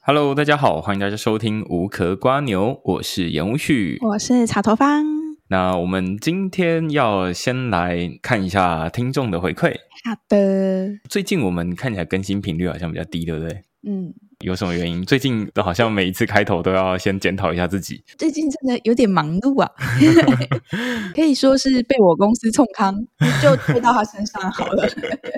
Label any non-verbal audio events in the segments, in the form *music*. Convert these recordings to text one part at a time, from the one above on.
Hello，大家好，欢迎大家收听无壳瓜牛，我是严无旭，我是草头方。那我们今天要先来看一下听众的回馈。好的，最近我们看起来更新频率好像比较低，对不对？嗯，有什么原因？最近好像每一次开头都要先检讨一下自己。最近真的有点忙碌啊，*laughs* 可以说是被我公司冲康，就推到他身上好了。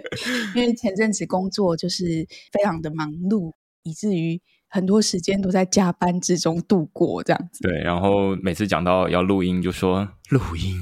*laughs* 因为前阵子工作就是非常的忙碌，以至于。很多时间都在加班之中度过，这样子。对，然后每次讲到要录音，就说录音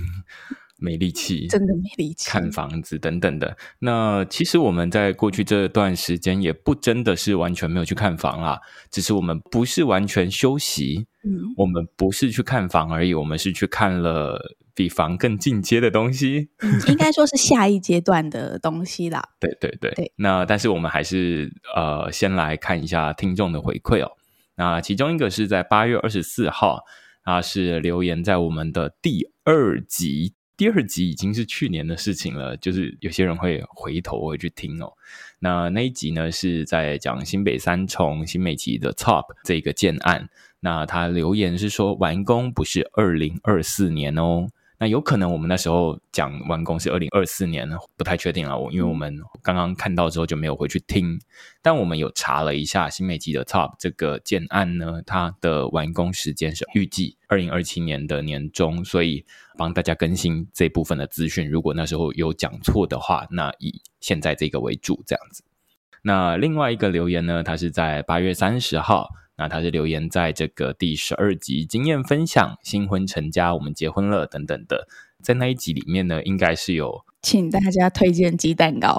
没力气，真的没力气。看房子等等的。那其实我们在过去这段时间也不真的是完全没有去看房啦，只是我们不是完全休息。嗯，我们不是去看房而已，我们是去看了。比房更进阶的东西，嗯，应该说是下一阶段的东西啦。对对对，对，那但是我们还是呃，先来看一下听众的回馈哦。那其中一个是在八月二十四号，他是留言在我们的第二集，第二集已经是去年的事情了，就是有些人会回头回去听哦。那那一集呢，是在讲新北三重新美齐的 Top 这个建案。那他留言是说，完工不是二零二四年哦。那有可能我们那时候讲完工是二零二四年，不太确定了。我因为我们刚刚看到之后就没有回去听，但我们有查了一下新美齐的 Top 这个建案呢，它的完工时间是预计二零二七年的年中，所以帮大家更新这部分的资讯。如果那时候有讲错的话，那以现在这个为主这样子。那另外一个留言呢，它是在八月三十号。那他是留言在这个第十二集经验分享，新婚成家，我们结婚了等等的，在那一集里面呢，应该是有请大家推荐鸡蛋糕。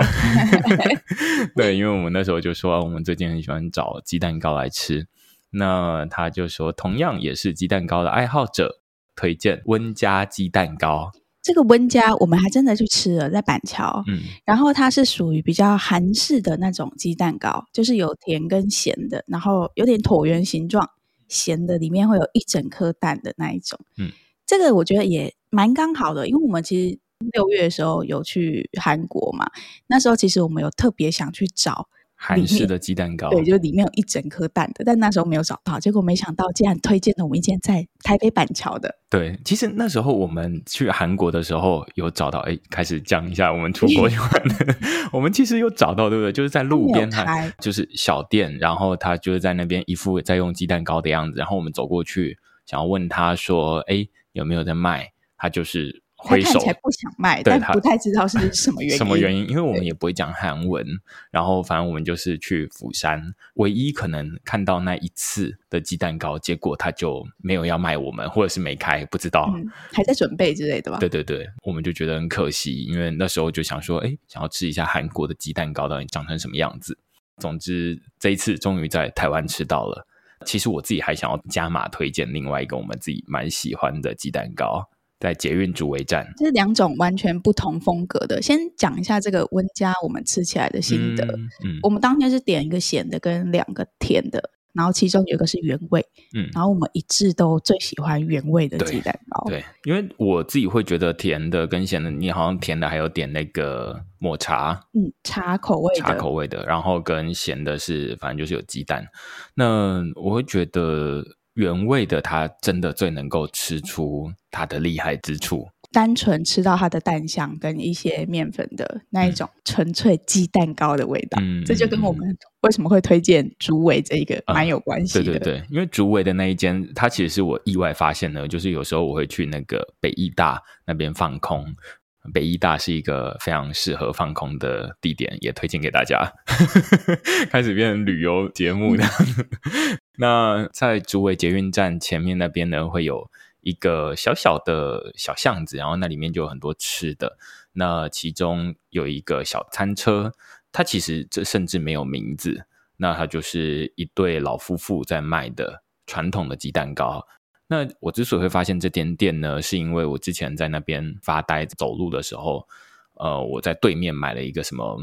*laughs* *laughs* 对，因为我们那时候就说我们最近很喜欢找鸡蛋糕来吃，那他就说同样也是鸡蛋糕的爱好者，推荐温家鸡蛋糕。这个温家，我们还真的去吃了，在板桥。嗯，然后它是属于比较韩式的那种鸡蛋糕，就是有甜跟咸的，然后有点椭圆形状，咸的里面会有一整颗蛋的那一种。嗯，这个我觉得也蛮刚好的，因为我们其实六月的时候有去韩国嘛，那时候其实我们有特别想去找。韩式的鸡蛋糕，对，就里面有一整颗蛋的，但那时候没有找到，结果没想到竟然推荐了我们一间在台北板桥的。对，其实那时候我们去韩国的时候有找到，哎，开始讲一下我们出国 *laughs* 去玩的，我们其实有找到，对不对？就是在路边摊，就是小店，然后他就是在那边一副在用鸡蛋糕的样子，然后我们走过去想要问他说，哎，有没有在卖？他就是。他看起来不想卖，但不太知道是什么原因。*laughs* 什么原因？因为我们也不会讲韩文，然后反正我们就是去釜山，唯一可能看到那一次的鸡蛋糕，结果他就没有要卖我们，或者是没开，不知道，嗯、还在准备之类的吧？对对对，我们就觉得很可惜，因为那时候就想说，哎，想要吃一下韩国的鸡蛋糕到底长成什么样子。总之，这一次终于在台湾吃到了。其实我自己还想要加码推荐另外一个我们自己蛮喜欢的鸡蛋糕。在捷运主围站，这是两种完全不同风格的。先讲一下这个温家，我们吃起来的心得。嗯嗯、我们当天是点一个咸的跟两个甜的，然后其中有一个是原味。嗯，然后我们一致都最喜欢原味的鸡蛋糕。对，对，因为我自己会觉得甜的跟咸的，你好像甜的还有点那个抹茶，嗯，茶口味的，茶口味的，然后跟咸的是反正就是有鸡蛋。那我会觉得。原味的，它真的最能够吃出它的厉害之处。单纯吃到它的蛋香跟一些面粉的那一种纯粹鸡蛋糕的味道，嗯，这就跟我们为什么会推荐竹围这一个蛮有关系的。嗯，对对对，因为竹围的那一间，它其实是我意外发现的，就是有时候我会去那个北艺大那边放空。北艺大是一个非常适合放空的地点，也推荐给大家。*laughs* 开始变成旅游节目的。*laughs* 那在竹围捷运站前面那边呢，会有一个小小的小巷子，然后那里面就有很多吃的。那其中有一个小餐车，它其实这甚至没有名字，那它就是一对老夫妇在卖的传统的鸡蛋糕。那我之所以会发现这间店呢，是因为我之前在那边发呆走路的时候，呃，我在对面买了一个什么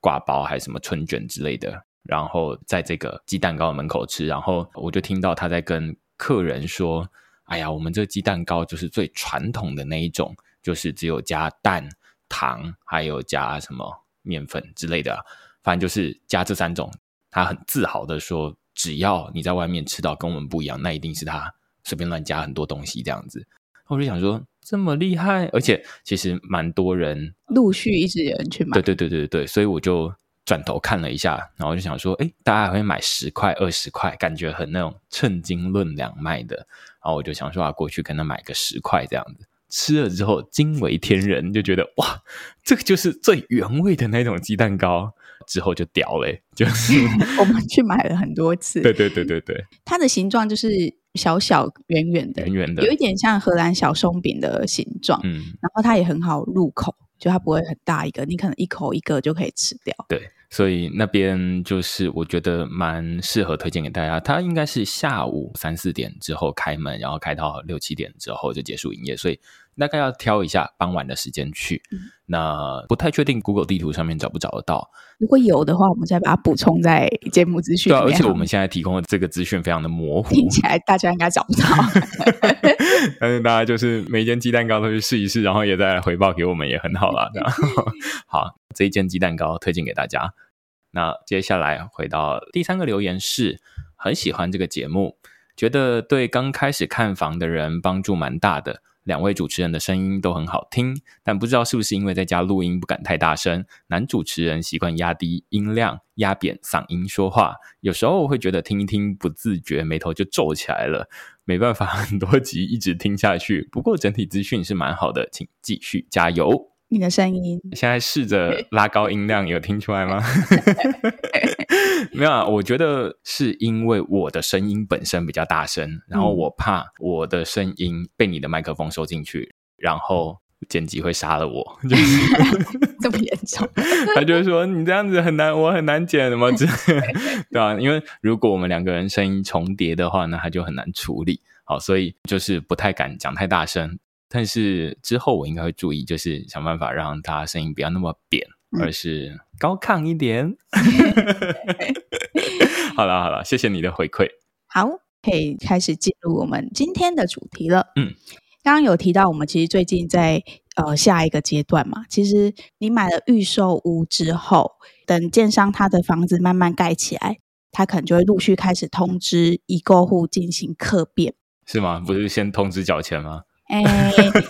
挂包还是什么春卷之类的，然后在这个鸡蛋糕的门口吃，然后我就听到他在跟客人说：“哎呀，我们这个鸡蛋糕就是最传统的那一种，就是只有加蛋、糖，还有加什么面粉之类的，反正就是加这三种。”他很自豪的说：“只要你在外面吃到跟我们不一样，那一定是他随便乱加很多东西这样子。我就想说这么厉害，而且其实蛮多人陆续一直有人去买。对对对对对，所以我就转头看了一下，然后就想说，哎，大家还会买十块、二十块，感觉很那种称斤论两卖的。然后我就想说啊，过去可能买个十块这样子。吃了之后惊为天人，就觉得哇，这个就是最原味的那种鸡蛋糕。之后就屌了，就是 *laughs* 我们去买了很多次。对对对对对，它的形状就是小小圆圆的，圆圆的，有一点像荷兰小松饼的形状。嗯，然后它也很好入口，就它不会很大一个，你可能一口一个就可以吃掉。对。所以那边就是我觉得蛮适合推荐给大家。它应该是下午三四点之后开门，然后开到六七点之后就结束营业。所以大概要挑一下傍晚的时间去。嗯、那不太确定 Google 地图上面找不找得到。如果有的话，我们再把它补充在节目资讯。对，而且我们现在提供的这个资讯非常的模糊，听起来大家应该找不到。*laughs* *laughs* 但是大家就是每一间鸡蛋糕都去试一试，然后也再来回报给我们，也很好啦。这样 *laughs* 好。这一间鸡蛋糕推荐给大家。那接下来回到第三个留言是，很喜欢这个节目，觉得对刚开始看房的人帮助蛮大的。两位主持人的声音都很好听，但不知道是不是因为在家录音不敢太大声，男主持人习惯压低音量、压扁嗓音说话，有时候会觉得听一听不自觉眉头就皱起来了。没办法，很多集一直听下去。不过整体资讯是蛮好的，请继续加油。你的声音现在试着拉高音量，有听出来吗？*laughs* 没有啊，我觉得是因为我的声音本身比较大声，然后我怕我的声音被你的麦克风收进去，然后剪辑会杀了我。就是、这么严重？*laughs* 他就说你这样子很难，我很难剪什么？*laughs* 对啊，因为如果我们两个人声音重叠的话，那他就很难处理。好，所以就是不太敢讲太大声。但是之后我应该会注意，就是想办法让他声音不要那么扁，嗯、而是高亢一点。*laughs* 好了好了，谢谢你的回馈。好，可以开始进入我们今天的主题了。嗯，刚刚有提到我们其实最近在呃下一个阶段嘛，其实你买了预售屋之后，等建商他的房子慢慢盖起来，他可能就会陆续开始通知已购户进行客变，是吗？不是先通知缴钱吗？哎，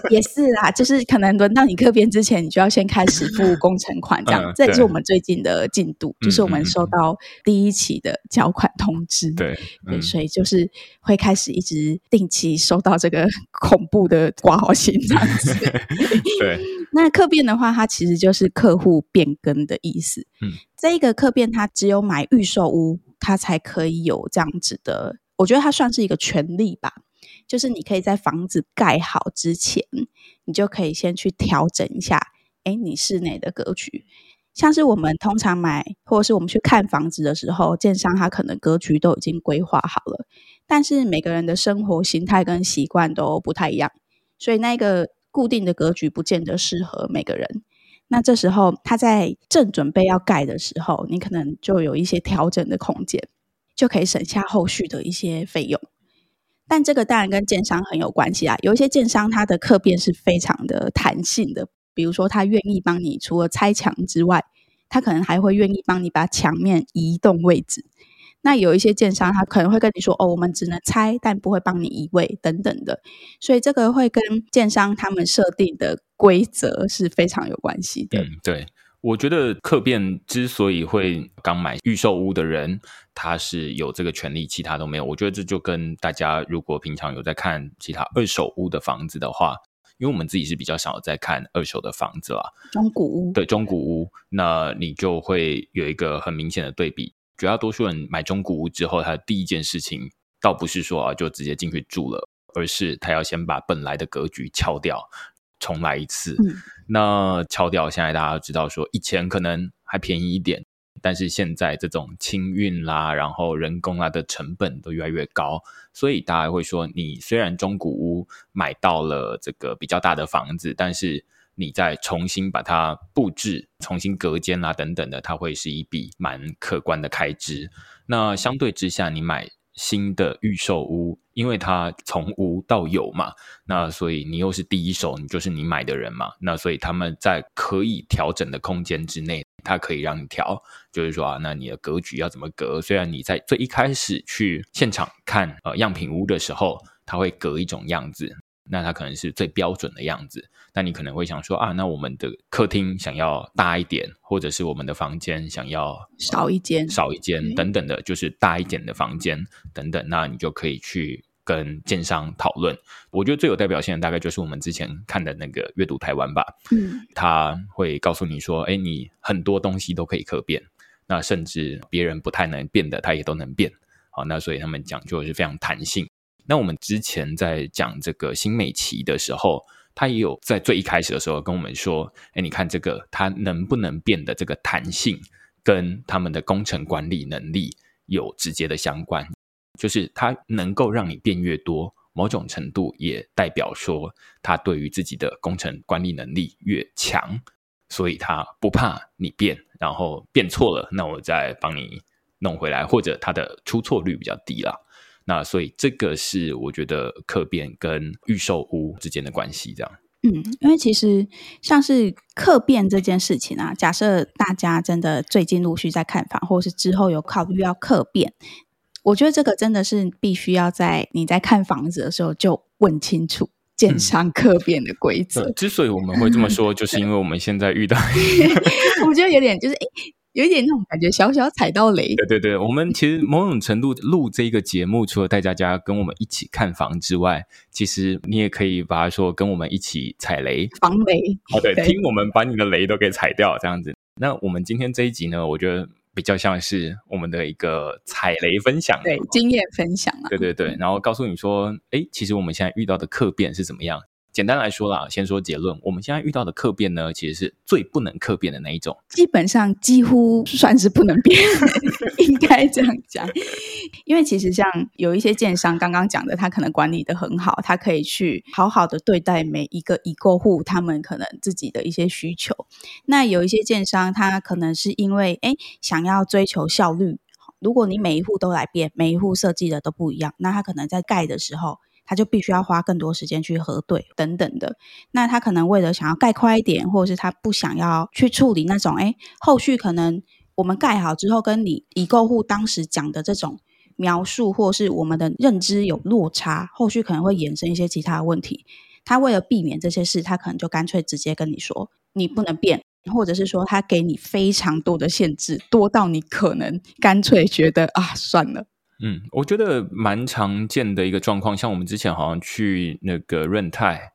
也是啦，就是可能轮到你客变之前，你就要先开始付工程款，这样。嗯、这也是我们最近的进度，就是我们收到第一期的缴款通知。对，嗯、对，所以就是会开始一直定期收到这个 *laughs* 恐怖的挂号信这样子。*laughs* 对，那客变的话，它其实就是客户变更的意思。嗯，这一个客变，它只有买预售屋，它才可以有这样子的。我觉得它算是一个权利吧。就是你可以在房子盖好之前，你就可以先去调整一下，哎，你室内的格局。像是我们通常买，或者是我们去看房子的时候，建商他可能格局都已经规划好了，但是每个人的生活形态跟习惯都不太一样，所以那个固定的格局不见得适合每个人。那这时候他在正准备要盖的时候，你可能就有一些调整的空间，就可以省下后续的一些费用。但这个当然跟建商很有关系啊，有一些建商他的客变是非常的弹性的，比如说他愿意帮你除了拆墙之外，他可能还会愿意帮你把墙面移动位置。那有一些建商他可能会跟你说，哦，我们只能拆，但不会帮你移位等等的，所以这个会跟建商他们设定的规则是非常有关系的。嗯，对。我觉得客变之所以会刚买预售屋的人，他是有这个权利，其他都没有。我觉得这就跟大家如果平常有在看其他二手屋的房子的话，因为我们自己是比较少在看二手的房子啦，中古屋，对，中古屋，那你就会有一个很明显的对比。绝大多数人买中古屋之后，他的第一件事情倒不是说啊就直接进去住了，而是他要先把本来的格局敲掉。重来一次，嗯、那敲掉。现在大家都知道说，以前可能还便宜一点，但是现在这种清运啦，然后人工啊的成本都越来越高，所以大家会说，你虽然中古屋买到了这个比较大的房子，但是你再重新把它布置、重新隔间啦等等的，它会是一笔蛮可观的开支。那相对之下，你买新的预售屋，因为它从无到有嘛，那所以你又是第一手，你就是你买的人嘛，那所以他们在可以调整的空间之内，它可以让你调，就是说啊，那你的格局要怎么隔？虽然你在最一开始去现场看呃样品屋的时候，它会隔一种样子。那它可能是最标准的样子，那你可能会想说啊，那我们的客厅想要大一点，或者是我们的房间想要少一间、少一间等等的，就是大一点的房间等等，那你就可以去跟建商讨论。我觉得最有代表性的大概就是我们之前看的那个阅读台湾吧，嗯，他会告诉你说，哎，你很多东西都可以可变，那甚至别人不太能变的，他也都能变。好，那所以他们讲究的是非常弹性。那我们之前在讲这个新美琪的时候，他也有在最一开始的时候跟我们说：“哎，你看这个它能不能变的这个弹性，跟他们的工程管理能力有直接的相关。就是它能够让你变越多，某种程度也代表说，它对于自己的工程管理能力越强，所以它不怕你变，然后变错了，那我再帮你弄回来，或者它的出错率比较低了。”那所以这个是我觉得客变跟预售屋之间的关系，这样。嗯，因为其实像是客变这件事情啊，假设大家真的最近陆续在看房，或是之后有考虑要客变，我觉得这个真的是必须要在你在看房子的时候就问清楚建商客变的规则。嗯。之所以我们会这么说，*laughs* 就是因为我们现在遇到，*laughs* 我觉得有点就是诶有一点那种感觉，小小踩到雷。对对对，我们其实某种程度录这个节目，除了带大家跟我们一起看房之外，其实你也可以把它说跟我们一起踩雷，防雷。*laughs* 哦，对，对听我们把你的雷都给踩掉，这样子。那我们今天这一集呢，我觉得比较像是我们的一个踩雷分享，对，经验分享啊。对对对，然后告诉你说，哎，其实我们现在遇到的客变是怎么样。简单来说啦，先说结论。我们现在遇到的客变呢，其实是最不能客变的那一种，基本上几乎算是不能变，*laughs* 应该这样讲。因为其实像有一些建商刚刚讲的，他可能管理得很好，他可以去好好的对待每一个已购户，他们可能自己的一些需求。那有一些建商，他可能是因为诶想要追求效率，如果你每一户都来变，每一户设计的都不一样，那他可能在盖的时候。他就必须要花更多时间去核对等等的，那他可能为了想要盖快一点，或者是他不想要去处理那种，哎，后续可能我们盖好之后跟你已购户当时讲的这种描述，或是我们的认知有落差，后续可能会衍生一些其他的问题。他为了避免这些事，他可能就干脆直接跟你说，你不能变，或者是说他给你非常多的限制，多到你可能干脆觉得啊，算了。嗯，我觉得蛮常见的一个状况，像我们之前好像去那个润泰，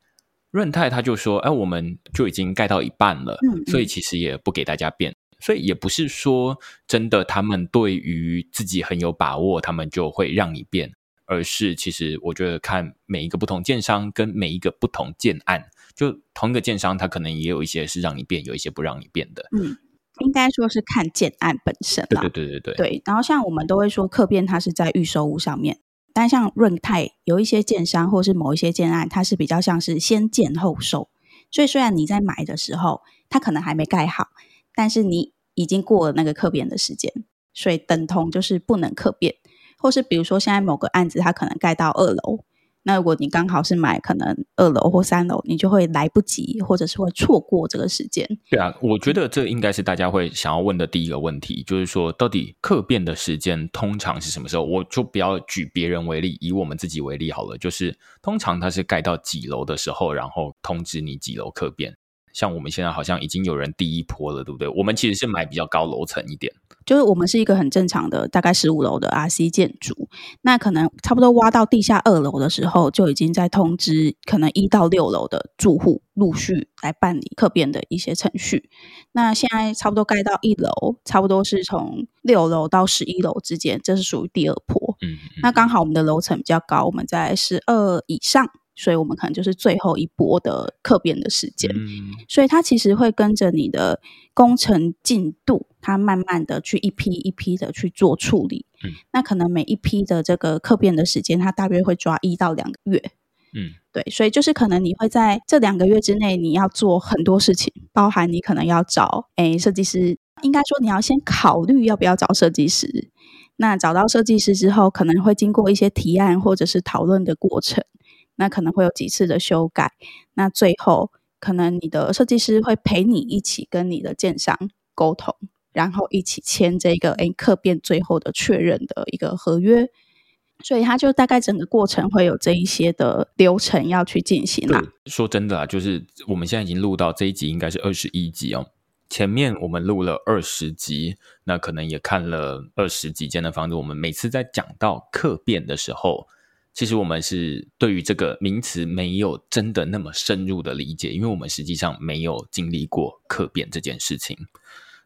润泰他就说，哎，我们就已经盖到一半了，嗯嗯，所以其实也不给大家变，所以也不是说真的他们对于自己很有把握，他们就会让你变，而是其实我觉得看每一个不同建商跟每一个不同建案，就同一个建商，他可能也有一些是让你变，有一些不让你变的，嗯。应该说是看建案本身啦，对对对对对。对，然后像我们都会说客变，它是在预售屋上面，但像润泰有一些建商或是某一些建案，它是比较像是先建后售，所以虽然你在买的时候，它可能还没盖好，但是你已经过了那个客变的时间，所以等同就是不能客变，或是比如说现在某个案子它可能盖到二楼。那如果你刚好是买可能二楼或三楼，你就会来不及，或者是会错过这个时间。对啊，我觉得这应该是大家会想要问的第一个问题，就是说到底客变的时间通常是什么时候？我就不要举别人为例，以我们自己为例好了。就是通常它是盖到几楼的时候，然后通知你几楼客变。像我们现在好像已经有人第一波了，对不对？我们其实是买比较高楼层一点。就是我们是一个很正常的，大概十五楼的 RC 建筑，那可能差不多挖到地下二楼的时候，就已经在通知可能一到六楼的住户陆续来办理客变的一些程序。那现在差不多盖到一楼，差不多是从六楼到十一楼之间，这是属于第二波。嗯，嗯，那刚好我们的楼层比较高，我们在十二以上。所以我们可能就是最后一波的客变的时间，嗯，所以它其实会跟着你的工程进度，它慢慢的去一批一批的去做处理。嗯，那可能每一批的这个客变的时间，它大约会抓一到两个月。嗯，对，所以就是可能你会在这两个月之内，你要做很多事情，包含你可能要找诶设计师，应该说你要先考虑要不要找设计师。那找到设计师之后，可能会经过一些提案或者是讨论的过程，那可能会有几次的修改。那最后，可能你的设计师会陪你一起跟你的建商沟通，然后一起签这个诶客变最后的确认的一个合约。所以他就大概整个过程会有这一些的流程要去进行啦。说真的啊，就是我们现在已经录到这一集，应该是二十一集哦。前面我们录了二十集，那可能也看了二十几间的房子。我们每次在讲到客变的时候，其实我们是对于这个名词没有真的那么深入的理解，因为我们实际上没有经历过客变这件事情。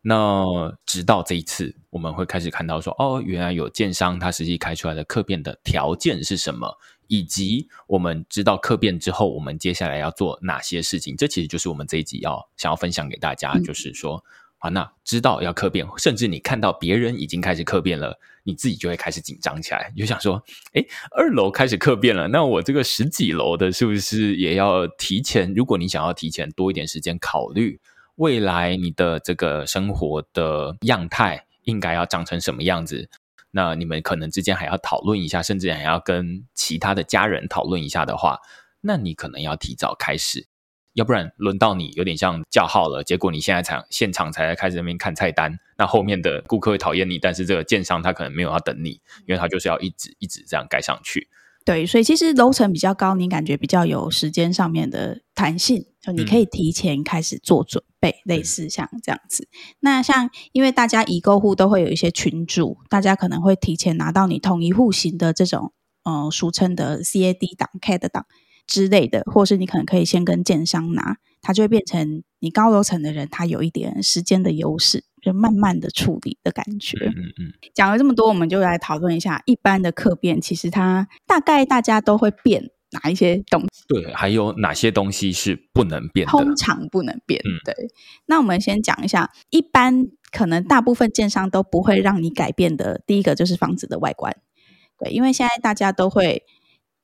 那直到这一次，我们会开始看到说，哦，原来有建商他实际开出来的客变的条件是什么，以及我们知道客变之后，我们接下来要做哪些事情。这其实就是我们这一集要想要分享给大家，嗯、就是说，啊，那知道要客变，甚至你看到别人已经开始客变了，你自己就会开始紧张起来，你就想说，诶，二楼开始客变了，那我这个十几楼的，是不是也要提前？如果你想要提前多一点时间考虑。未来你的这个生活的样态应该要长成什么样子？那你们可能之间还要讨论一下，甚至还要跟其他的家人讨论一下的话，那你可能要提早开始，要不然轮到你有点像叫号了，结果你现在才现场才开始在那边看菜单，那后面的顾客会讨厌你，但是这个建商他可能没有要等你，因为他就是要一直一直这样盖上去。对，所以其实楼层比较高，你感觉比较有时间上面的弹性，就你可以提前开始做准备，嗯、类似像这样子。那像因为大家已购户都会有一些群主，大家可能会提前拿到你同一户型的这种呃俗称的 CAD 档、CAD 档之类的，或是你可能可以先跟建商拿，它就会变成你高楼层的人，他有一点时间的优势。就慢慢的处理的感觉。嗯嗯，嗯。讲了这么多，我们就来讨论一下一般的客变，其实它大概大家都会变哪一些东西？对，还有哪些东西是不能变的？通常不能变。嗯，对。那我们先讲一下，一般可能大部分建商都不会让你改变的。第一个就是房子的外观。对，因为现在大家都会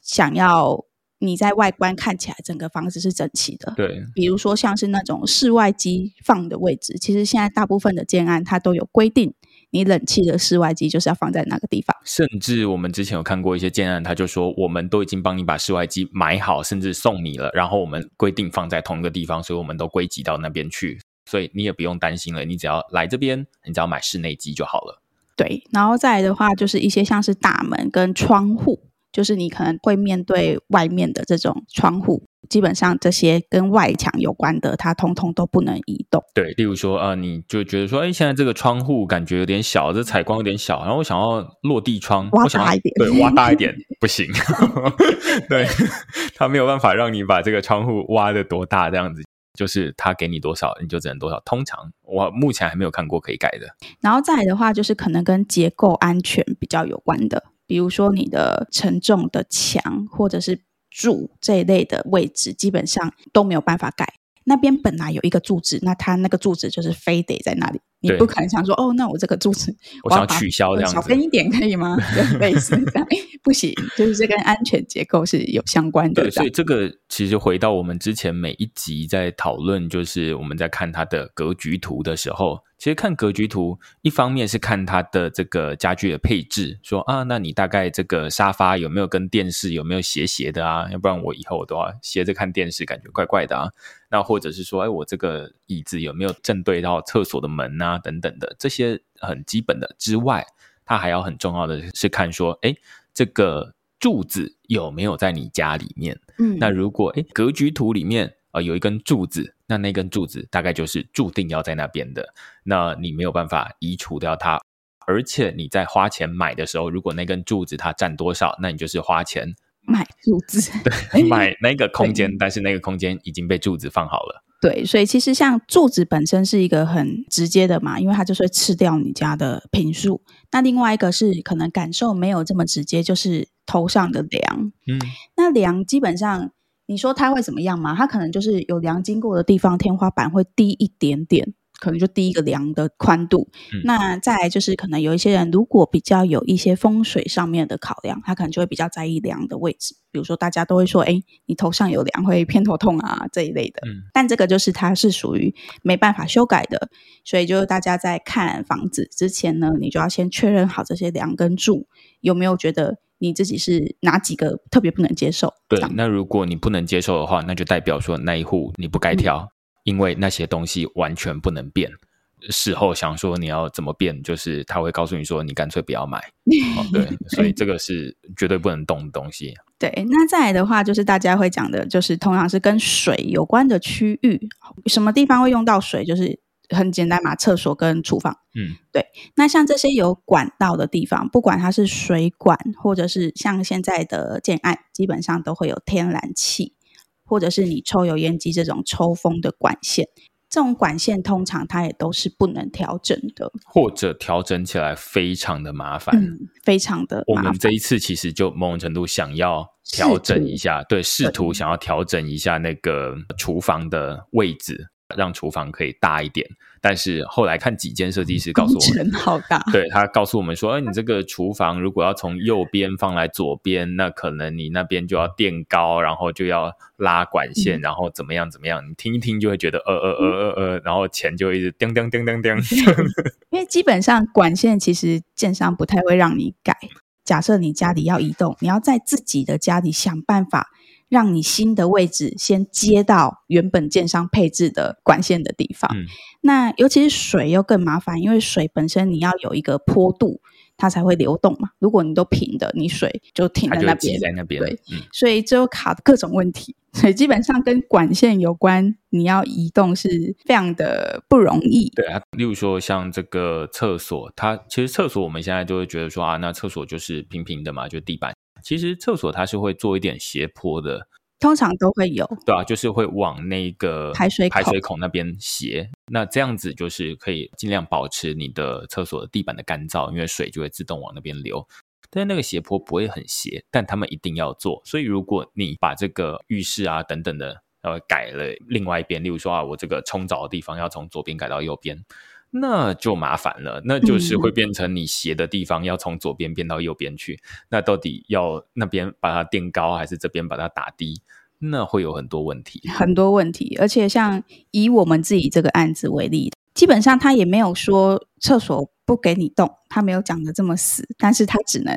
想要。你在外观看起来整个房子是整齐的，对。比如说像是那种室外机放的位置，其实现在大部分的建案它都有规定，你冷气的室外机就是要放在哪个地方。甚至我们之前有看过一些建案，他就说我们都已经帮你把室外机买好，甚至送你了，然后我们规定放在同一个地方，所以我们都归集到那边去，所以你也不用担心了，你只要来这边，你只要买室内机就好了。对，然后再来的话就是一些像是大门跟窗户。就是你可能会面对外面的这种窗户，基本上这些跟外墙有关的，它通通都不能移动。对，例如说啊、呃，你就觉得说，哎，现在这个窗户感觉有点小，这采光有点小，然后我想要落地窗，挖大一点，对，挖大一点 *laughs* 不行，*laughs* 对，*laughs* 它没有办法让你把这个窗户挖的多大，这样子，就是他给你多少，你就只能多少。通常我目前还没有看过可以改的。然后再来的话，就是可能跟结构安全比较有关的。比如说你的承重的墙或者是柱这一类的位置，基本上都没有办法改。那边本来有一个柱子，那它那个柱子就是非得在那里，你不可能想说哦，那我这个柱子 *laughs* 我想取消这样子，小分一点可以吗？*laughs* 对，类似这样 *laughs* 不行，就是这跟安全结构是有相关的。对，所以这个其实回到我们之前每一集在讨论，就是我们在看它的格局图的时候。其实看格局图，一方面是看它的这个家具的配置，说啊，那你大概这个沙发有没有跟电视有没有斜斜的啊？要不然我以后我都要斜着看电视，感觉怪怪的啊。那或者是说，哎，我这个椅子有没有正对到厕所的门啊？等等的这些很基本的之外，它还要很重要的是看说，哎，这个柱子有没有在你家里面？嗯，那如果哎格局图里面。呃，有一根柱子，那那根柱子大概就是注定要在那边的，那你没有办法移除掉它，而且你在花钱买的时候，如果那根柱子它占多少，那你就是花钱买柱子，对，*laughs* 买那个空间，但是那个空间已经被柱子放好了。对，所以其实像柱子本身是一个很直接的嘛，因为它就是会吃掉你家的平数。那另外一个是可能感受没有这么直接，就是头上的梁，嗯，那梁基本上。你说它会怎么样吗？它可能就是有梁经过的地方，天花板会低一点点，可能就低一个梁的宽度。嗯、那再来就是可能有一些人如果比较有一些风水上面的考量，他可能就会比较在意梁的位置。比如说大家都会说，哎，你头上有梁会偏头痛啊这一类的。嗯、但这个就是它是属于没办法修改的，所以就是大家在看房子之前呢，你就要先确认好这些梁跟柱有没有觉得。你自己是哪几个特别不能接受？对，那如果你不能接受的话，那就代表说那一户你不该挑，嗯、因为那些东西完全不能变。事后想说你要怎么变，就是他会告诉你说你干脆不要买。哦、对，*laughs* 所以这个是绝对不能动的东西。对，那再来的话就是大家会讲的，就是通常是跟水有关的区域，什么地方会用到水，就是。很简单嘛，厕所跟厨房。嗯，对。那像这些有管道的地方，不管它是水管，或者是像现在的建案，基本上都会有天然气，或者是你抽油烟机这种抽风的管线。这种管线通常它也都是不能调整的，或者调整起来非常的麻烦。嗯，非常的麻烦。我们这一次其实就某种程度想要调整一下，对，试图想要调整一下那个厨房的位置。让厨房可以大一点，但是后来看几间设计师告诉我们，好大。对，他告诉我们说，哎，你这个厨房如果要从右边放来左边，那可能你那边就要垫高，然后就要拉管线，嗯、然后怎么样怎么样？你听一听就会觉得呃呃呃呃呃，然后钱就一直叮叮叮叮叮。*laughs* 因为基本上管线其实建商不太会让你改。假设你家里要移动，你要在自己的家里想办法。让你新的位置先接到原本建商配置的管线的地方，嗯、那尤其是水又更麻烦，因为水本身你要有一个坡度，它才会流动嘛。如果你都平的，你水就停在那边，在那边。对，嗯、所以就卡各种问题。所以基本上跟管线有关，你要移动是非常的不容易。对啊，例如说像这个厕所，它其实厕所我们现在就会觉得说啊，那厕所就是平平的嘛，就地板。其实厕所它是会做一点斜坡的，通常都会有，对啊，就是会往那个排水排水孔那边斜，那这样子就是可以尽量保持你的厕所的地板的干燥，因为水就会自动往那边流。但是那个斜坡不会很斜，但他们一定要做。所以如果你把这个浴室啊等等的呃改了另外一边，例如说啊，我这个冲澡的地方要从左边改到右边。那就麻烦了，那就是会变成你斜的地方要从左边变到右边去，嗯、那到底要那边把它垫高，还是这边把它打低？那会有很多问题，很多问题。而且像以我们自己这个案子为例，基本上他也没有说厕所不给你动，他没有讲的这么死，但是他只能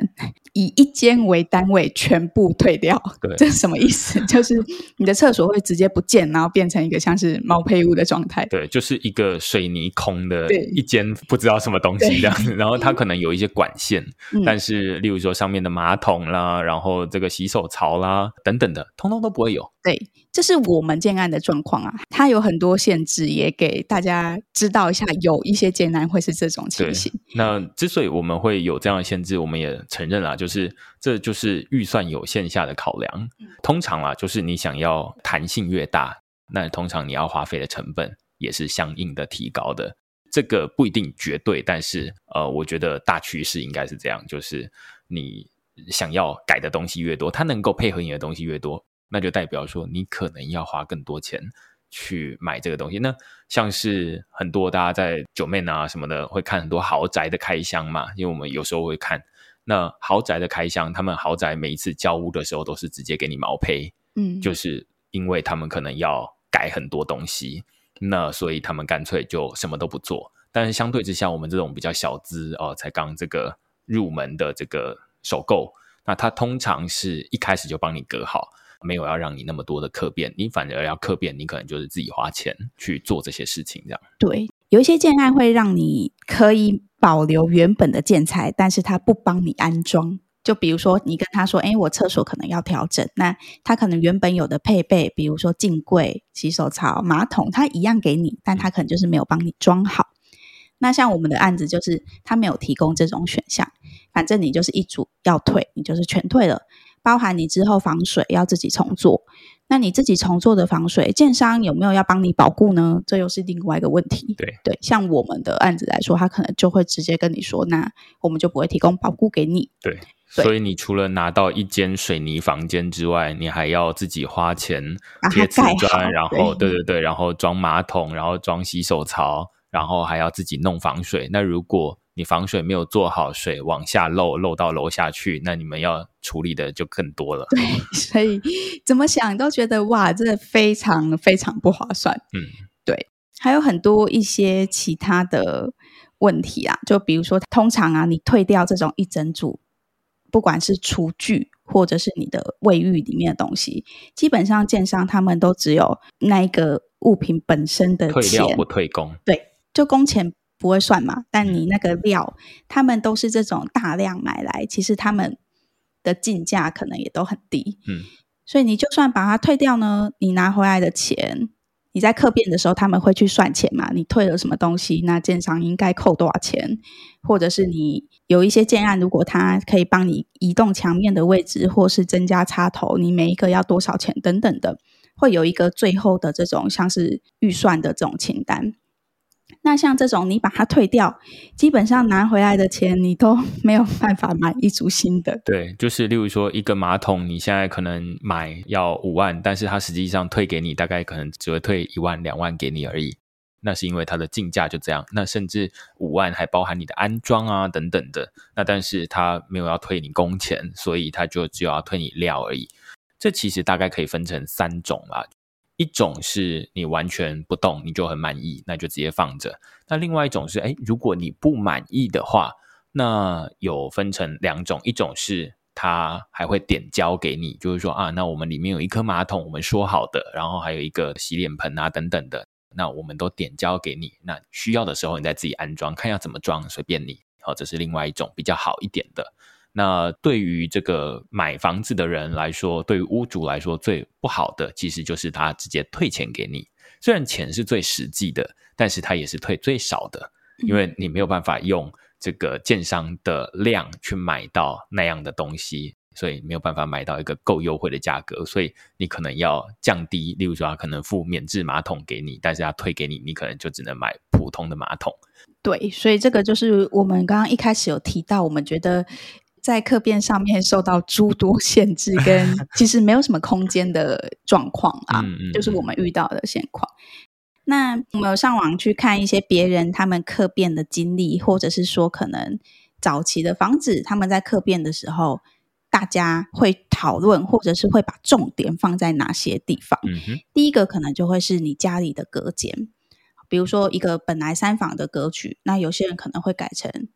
以一间为单位全部退掉。对，这是什么意思？*laughs* 就是你的厕所会直接不见，然后变成一个像是毛坯屋的状态。对，就是一个水泥空的一间不知道什么东西这样子。*laughs* 然后它可能有一些管线，嗯、但是例如说上面的马桶啦，然后这个洗手槽啦等等的，通通都不会有。对，这是我们建案的状况啊。它有很多限制，也给大家知道一下，有一些建案会是这种情形。那之所以我们会有这样的限制，我们也承认啦，就是这就是预算有限下的考量。通常啦，就是你想要弹性越大，那通常你要花费的成本也是相应的提高的。这个不一定绝对，但是呃，我觉得大趋势应该是这样，就是你想要改的东西越多，它能够配合你的东西越多，那就代表说你可能要花更多钱。去买这个东西，那像是很多大家在 Joeman 啊什么的会看很多豪宅的开箱嘛，因为我们有时候会看那豪宅的开箱，他们豪宅每一次交屋的时候都是直接给你毛坯，嗯，就是因为他们可能要改很多东西，那所以他们干脆就什么都不做。但是相对之下，我们这种比较小资哦，才刚这个入门的这个首购，那他通常是一开始就帮你隔好。没有要让你那么多的客变，你反而要客变，你可能就是自己花钱去做这些事情，这样。对，有一些建案会让你可以保留原本的建材，但是他不帮你安装。就比如说，你跟他说：“哎，我厕所可能要调整。”那他可能原本有的配备，比如说镜柜、洗手槽、马桶，他一样给你，但他可能就是没有帮你装好。那像我们的案子，就是他没有提供这种选项，反正你就是一组要退，你就是全退了。包含你之后防水要自己重做，那你自己重做的防水，建商有没有要帮你保固呢？这又是另外一个问题。对对，像我们的案子来说，他可能就会直接跟你说，那我们就不会提供保固给你。对，对所以你除了拿到一间水泥房间之外，你还要自己花钱贴瓷砖，然后对对对，然后装马桶，然后装洗手槽，然后还要自己弄防水。那如果你防水没有做好，水往下漏，漏到楼下去，那你们要处理的就更多了。对，*laughs* 所以怎么想都觉得哇，这非常非常不划算。嗯，对，还有很多一些其他的问题啊，就比如说，通常啊，你退掉这种一整组，不管是厨具或者是你的卫浴里面的东西，基本上建商他们都只有那一个物品本身的钱，退料不退工。对，就工钱。不会算嘛？但你那个料，嗯、他们都是这种大量买来，其实他们的进价可能也都很低。嗯，所以你就算把它退掉呢，你拿回来的钱，你在客变的时候他们会去算钱嘛？你退了什么东西？那建商应该扣多少钱？或者是你有一些建案，如果他可以帮你移动墙面的位置，或是增加插头，你每一个要多少钱等等的，会有一个最后的这种像是预算的这种清单。那像这种，你把它退掉，基本上拿回来的钱，你都 *laughs* 没有办法买一组新的。对，就是例如说，一个马桶，你现在可能买要五万，但是它实际上退给你，大概可能只会退一万、两万给你而已。那是因为它的进价就这样。那甚至五万还包含你的安装啊等等的。那但是它没有要退你工钱，所以它就只有要退你料而已。这其实大概可以分成三种啦。一种是你完全不动，你就很满意，那就直接放着。那另外一种是，哎，如果你不满意的话，那有分成两种，一种是他还会点交给你，就是说啊，那我们里面有一颗马桶，我们说好的，然后还有一个洗脸盆啊等等的，那我们都点交给你。那需要的时候你再自己安装，看要怎么装，随便你。好，这是另外一种比较好一点的。那对于这个买房子的人来说，对于屋主来说，最不好的其实就是他直接退钱给你。虽然钱是最实际的，但是他也是退最少的，因为你没有办法用这个建商的量去买到那样的东西，所以没有办法买到一个够优惠的价格，所以你可能要降低。例如说，他可能付免治马桶给你，但是他退给你，你可能就只能买普通的马桶。对，所以这个就是我们刚刚一开始有提到，我们觉得。在客变上面受到诸多限制，跟 *laughs* 其实没有什么空间的状况啊，就是我们遇到的现况。那我们有上网去看一些别人他们客变的经历，或者是说可能早期的房子他们在客变的时候，大家会讨论，或者是会把重点放在哪些地方？第一个可能就会是你家里的隔间，比如说一个本来三房的格局，那有些人可能会改成。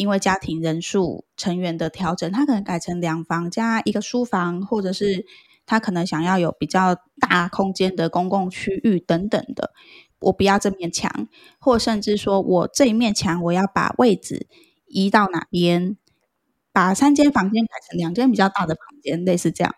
因为家庭人数成员的调整，他可能改成两房加一个书房，或者是他可能想要有比较大空间的公共区域等等的。我不要这面墙，或甚至说我这一面墙我要把位置移到哪边，把三间房间改成两间比较大的房间，类似这样。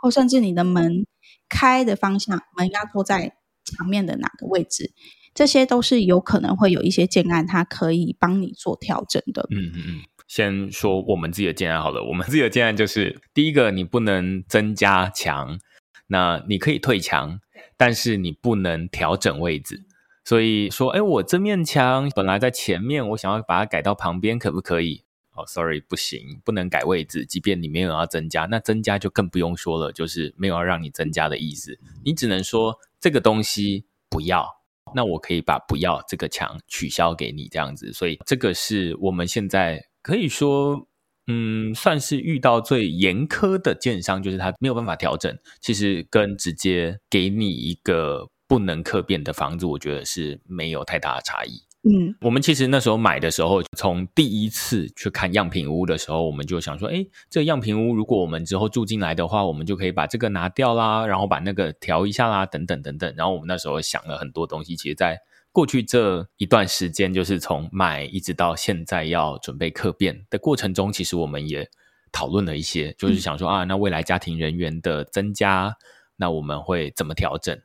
或甚至你的门开的方向，门要坐在墙面的哪个位置？这些都是有可能会有一些建案，它可以帮你做调整的。嗯嗯嗯，先说我们自己的建案好了。我们自己的建案就是第一个，你不能增加墙，那你可以退墙，但是你不能调整位置。所以说，哎，我这面墙本来在前面，我想要把它改到旁边，可不可以？哦，sorry，不行，不能改位置。即便你没有要增加，那增加就更不用说了，就是没有要让你增加的意思。你只能说这个东西不要。那我可以把不要这个墙取消给你这样子，所以这个是我们现在可以说，嗯，算是遇到最严苛的建商，就是他没有办法调整。其实跟直接给你一个不能客变的房子，我觉得是没有太大的差异。嗯，我们其实那时候买的时候，从第一次去看样品屋的时候，我们就想说，哎，这个样品屋如果我们之后住进来的话，我们就可以把这个拿掉啦，然后把那个调一下啦，等等等等。然后我们那时候想了很多东西。其实，在过去这一段时间，就是从买一直到现在要准备客变的过程中，其实我们也讨论了一些，就是想说啊，那未来家庭人员的增加，那我们会怎么调整？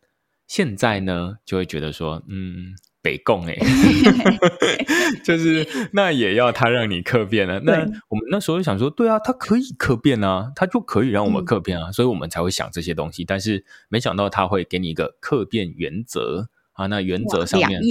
现在呢，就会觉得说，嗯。北贡哎，*laughs* *laughs* 就是那也要他让你客变啊。那我们那时候就想说，对啊，他可以客变啊，他就可以让我们客变啊，嗯、所以我们才会想这些东西。但是没想到他会给你一个客变原则啊，那原则上面，对，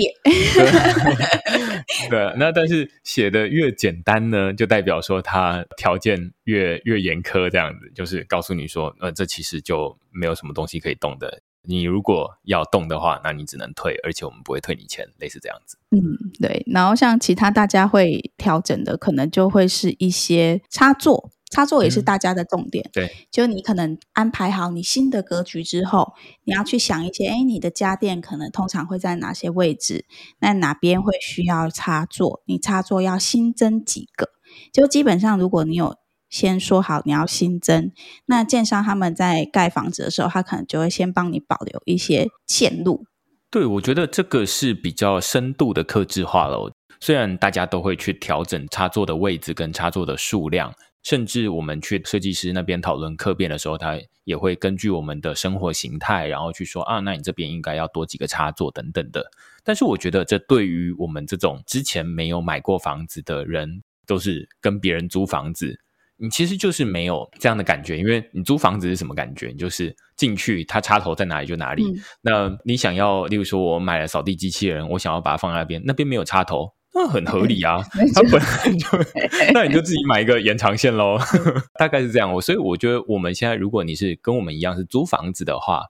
*laughs* 对，那但是写的越简单呢，就代表说他条件越越严苛，这样子就是告诉你说，呃，这其实就没有什么东西可以动的。你如果要动的话，那你只能退，而且我们不会退你钱，类似这样子。嗯，对。然后像其他大家会调整的，可能就会是一些插座，插座也是大家的重点。嗯、对，就你可能安排好你新的格局之后，你要去想一些，哎，你的家电可能通常会在哪些位置？那哪边会需要插座？你插座要新增几个？就基本上，如果你有。先说好你要新增，那建商他们在盖房子的时候，他可能就会先帮你保留一些线路。对，我觉得这个是比较深度的客制化了。虽然大家都会去调整插座的位置跟插座的数量，甚至我们去设计师那边讨论客变的时候，他也会根据我们的生活形态，然后去说啊，那你这边应该要多几个插座等等的。但是我觉得这对于我们这种之前没有买过房子的人，都是跟别人租房子。你其实就是没有这样的感觉，因为你租房子是什么感觉？你就是进去，它插头在哪里就哪里。嗯、那你想要，例如说，我买了扫地机器人，我想要把它放在那边，那边没有插头，那很合理啊。*laughs* 它本来就，*laughs* 那你就自己买一个延长线喽。*laughs* 大概是这样。我所以我觉得，我们现在如果你是跟我们一样是租房子的话，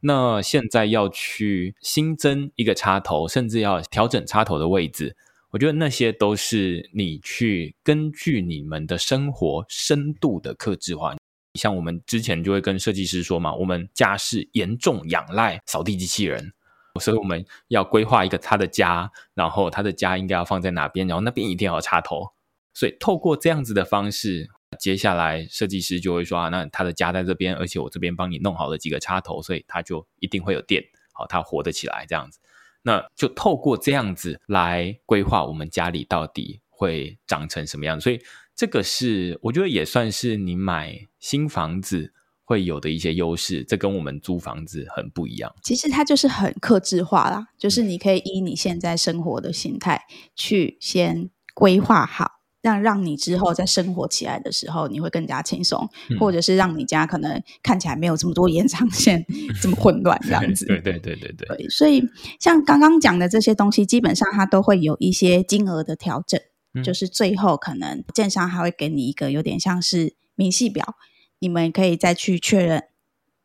那现在要去新增一个插头，甚至要调整插头的位置。我觉得那些都是你去根据你们的生活深度的克制化。像我们之前就会跟设计师说嘛，我们家是严重仰赖扫地机器人，所以我们要规划一个他的家，然后他的家应该要放在哪边，然后那边一定要有插头。所以透过这样子的方式，接下来设计师就会说啊，那他的家在这边，而且我这边帮你弄好了几个插头，所以他就一定会有电，好，他活得起来这样子。那就透过这样子来规划我们家里到底会长成什么样，所以这个是我觉得也算是你买新房子会有的一些优势，这跟我们租房子很不一样。其实它就是很克制化啦，就是你可以依你现在生活的形态去先规划好。让让你之后在生活起来的时候，你会更加轻松，嗯、或者是让你家可能看起来没有这么多延长线，这么混乱这样 *laughs* 子。对对对对对，对。所以像刚刚讲的这些东西，基本上它都会有一些金额的调整，嗯、就是最后可能建商还会给你一个有点像是明细表，你们可以再去确认。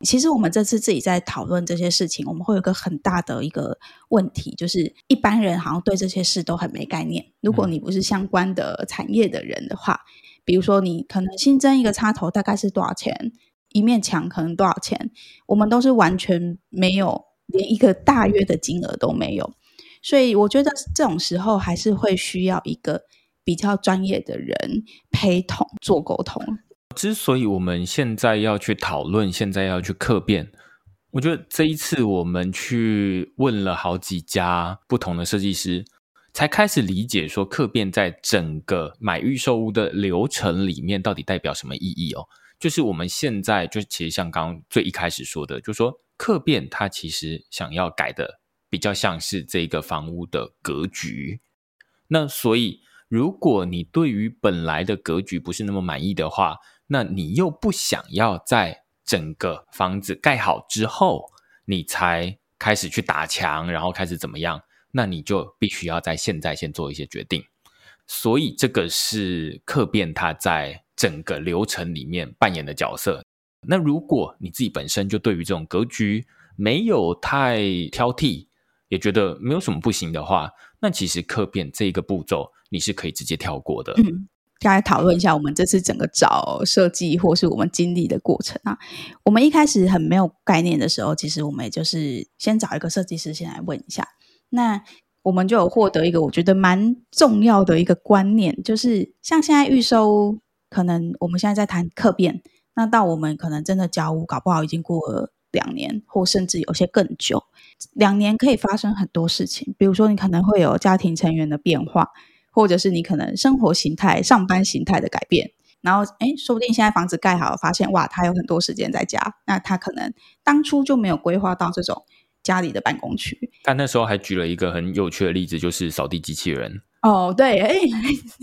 其实我们这次自己在讨论这些事情，我们会有个很大的一个问题，就是一般人好像对这些事都很没概念。如果你不是相关的产业的人的话，比如说你可能新增一个插头大概是多少钱，一面墙可能多少钱，我们都是完全没有，连一个大约的金额都没有。所以我觉得这种时候还是会需要一个比较专业的人陪同做沟通。之所以我们现在要去讨论，现在要去客变，我觉得这一次我们去问了好几家不同的设计师，才开始理解说客变在整个买预售屋的流程里面到底代表什么意义哦。就是我们现在就其实像刚刚最一开始说的，就是说客变它其实想要改的比较像是这个房屋的格局，那所以如果你对于本来的格局不是那么满意的话，那你又不想要在整个房子盖好之后，你才开始去打墙，然后开始怎么样？那你就必须要在现在先做一些决定。所以这个是客变他在整个流程里面扮演的角色。那如果你自己本身就对于这种格局没有太挑剔，也觉得没有什么不行的话，那其实客变这一个步骤你是可以直接跳过的。大家讨论一下我们这次整个找设计或是我们经历的过程啊。我们一开始很没有概念的时候，其实我们也就是先找一个设计师先来问一下。那我们就有获得一个我觉得蛮重要的一个观念，就是像现在预收，可能我们现在在谈客变，那到我们可能真的交屋，搞不好已经过了两年，或甚至有些更久。两年可以发生很多事情，比如说你可能会有家庭成员的变化。或者是你可能生活形态、上班形态的改变，然后哎，说不定现在房子盖好了，发现哇，他有很多时间在家，那他可能当初就没有规划到这种家里的办公区。但那时候还举了一个很有趣的例子，就是扫地机器人。哦，对，哎，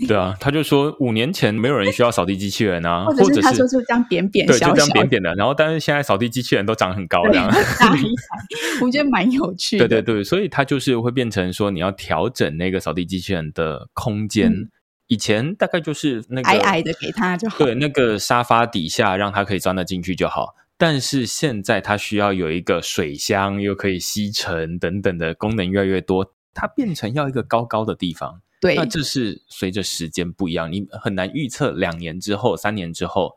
对啊，他就说五年前没有人需要扫地机器人啊，*laughs* 或者是他说就这样扁扁小小，对，就这样扁扁的。然后，但是现在扫地机器人都长很高，这样大一，我觉得蛮有趣的。对对对，所以它就是会变成说，你要调整那个扫地机器人的空间。嗯、以前大概就是那个矮矮的给他就好，对，那个沙发底下让他可以钻得进去就好。但是现在它需要有一个水箱，又可以吸尘等等的功能越来越多，它变成要一个高高的地方。对，那这是随着时间不一样，你很难预测两年之后、三年之后，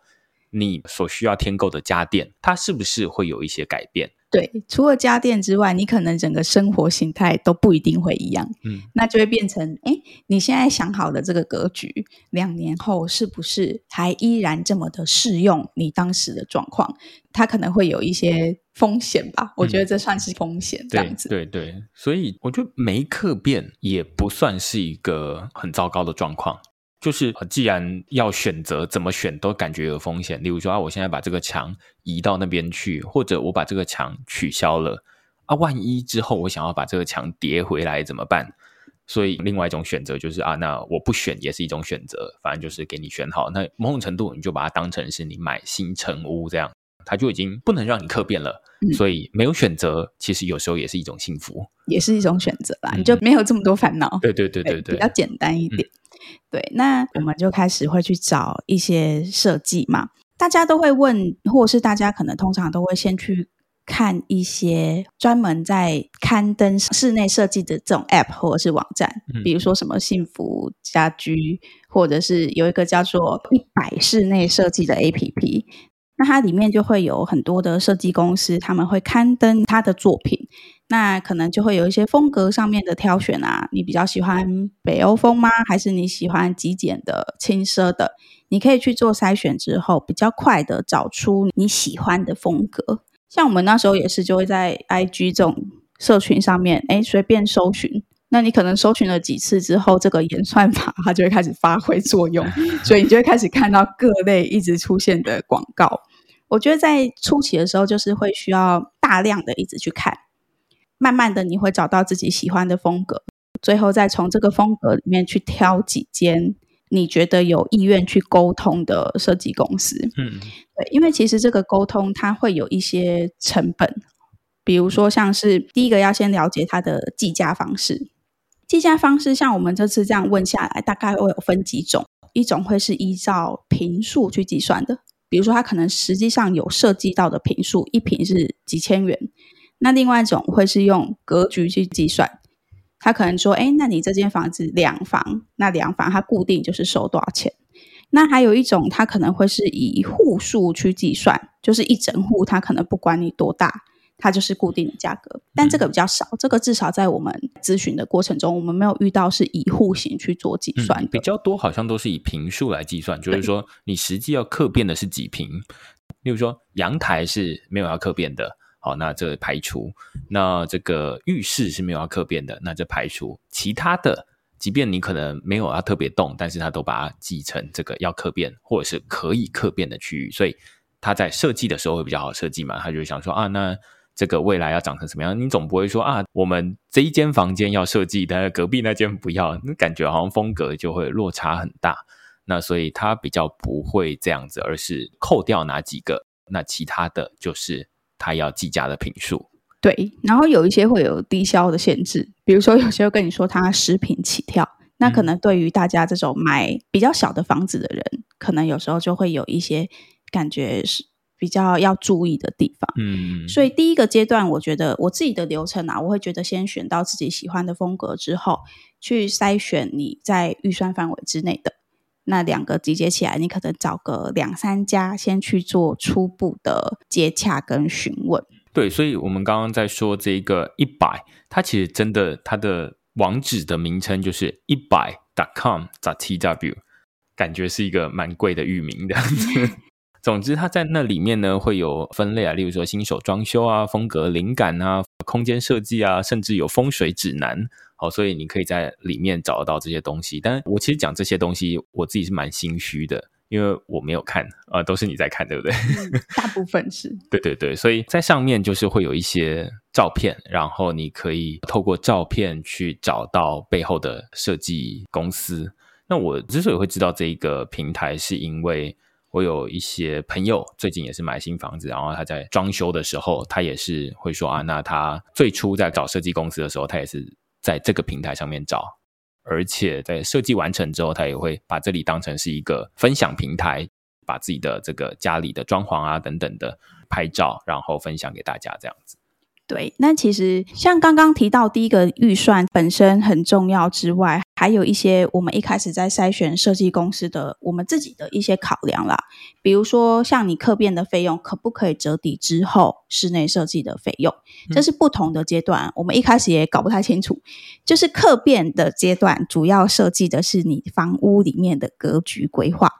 你所需要添购的家电，它是不是会有一些改变？对，除了家电之外，你可能整个生活形态都不一定会一样。嗯，那就会变成，哎，你现在想好的这个格局，两年后是不是还依然这么的适用你当时的状况？它可能会有一些风险吧。我觉得这算是风险，这样子。对对对，所以我觉得没客变也不算是一个很糟糕的状况。就是，既然要选择怎么选都感觉有风险，例如说啊，我现在把这个墙移到那边去，或者我把这个墙取消了啊，万一之后我想要把这个墙叠回来怎么办？所以另外一种选择就是啊，那我不选也是一种选择，反正就是给你选好。那某种程度你就把它当成是你买新成屋这样，它就已经不能让你客变了。嗯、所以没有选择，其实有时候也是一种幸福，也是一种选择吧。你就没有这么多烦恼。对对对对对，比较简单一点。嗯对，那我们就开始会去找一些设计嘛。大家都会问，或者是大家可能通常都会先去看一些专门在刊登室内设计的这种 App 或者是网站，比如说什么幸福家居，或者是有一个叫做一百室内设计的 APP。那它里面就会有很多的设计公司，他们会刊登他的作品。那可能就会有一些风格上面的挑选啊，你比较喜欢北欧风吗？还是你喜欢极简的、轻奢的？你可以去做筛选之后，比较快的找出你喜欢的风格。像我们那时候也是，就会在 IG 这种社群上面，哎，随便搜寻。那你可能搜寻了几次之后，这个演算法它就会开始发挥作用，所以你就会开始看到各类一直出现的广告。我觉得在初期的时候，就是会需要大量的一直去看，慢慢的你会找到自己喜欢的风格，最后再从这个风格里面去挑几间你觉得有意愿去沟通的设计公司。嗯，对，因为其实这个沟通它会有一些成本，比如说像是第一个要先了解它的计价方式，计价方式像我们这次这样问下来，大概会有分几种，一种会是依照平数去计算的。比如说，它可能实际上有设计到的平数，一平是几千元。那另外一种会是用格局去计算，他可能说，哎，那你这间房子两房，那两房它固定就是收多少钱？那还有一种，它可能会是以户数去计算，就是一整户，它可能不管你多大。它就是固定的价格，但这个比较少。嗯、这个至少在我们咨询的过程中，我们没有遇到是以户型去做计算、嗯。比较多好像都是以平数来计算，就是说你实际要客变的是几平。例如说阳台是没有要客变的，好，那这排除。那这个浴室是没有要客变的，那这排除。其他的，即便你可能没有要特别动，但是它都把它记成这个要客变或者是可以客变的区域，所以它在设计的时候会比较好设计嘛。他就想说啊，那。这个未来要长成什么样？你总不会说啊，我们这一间房间要设计，但是隔壁那间不要，那感觉好像风格就会落差很大。那所以它比较不会这样子，而是扣掉哪几个，那其他的就是它要计价的品数。对，然后有一些会有低消的限制，比如说有些会跟你说它十坪起跳，那可能对于大家这种买比较小的房子的人，嗯、可能有时候就会有一些感觉是。比较要注意的地方，嗯，所以第一个阶段，我觉得我自己的流程啊，我会觉得先选到自己喜欢的风格之后，去筛选你在预算范围之内的那两个集结起来，你可能找个两三家先去做初步的接洽跟询问。对，所以我们刚刚在说这个一百，它其实真的它的网址的名称就是一百 .com .tw，感觉是一个蛮贵的域名的。*laughs* 总之，它在那里面呢会有分类啊，例如说新手装修啊、风格灵感啊、空间设计啊，甚至有风水指南。好，所以你可以在里面找得到这些东西。但我其实讲这些东西，我自己是蛮心虚的，因为我没有看啊、呃，都是你在看，对不对？*laughs* 大部分是。对对对，所以在上面就是会有一些照片，然后你可以透过照片去找到背后的设计公司。那我之所以会知道这一个平台，是因为。我有一些朋友最近也是买新房子，然后他在装修的时候，他也是会说啊，那他最初在找设计公司的时候，他也是在这个平台上面找，而且在设计完成之后，他也会把这里当成是一个分享平台，把自己的这个家里的装潢啊等等的拍照，然后分享给大家这样子。对，那其实像刚刚提到第一个预算本身很重要之外，还有一些我们一开始在筛选设计公司的我们自己的一些考量啦，比如说像你客变的费用可不可以折抵之后室内设计的费用，这是不同的阶段。我们一开始也搞不太清楚，就是客变的阶段主要设计的是你房屋里面的格局规划，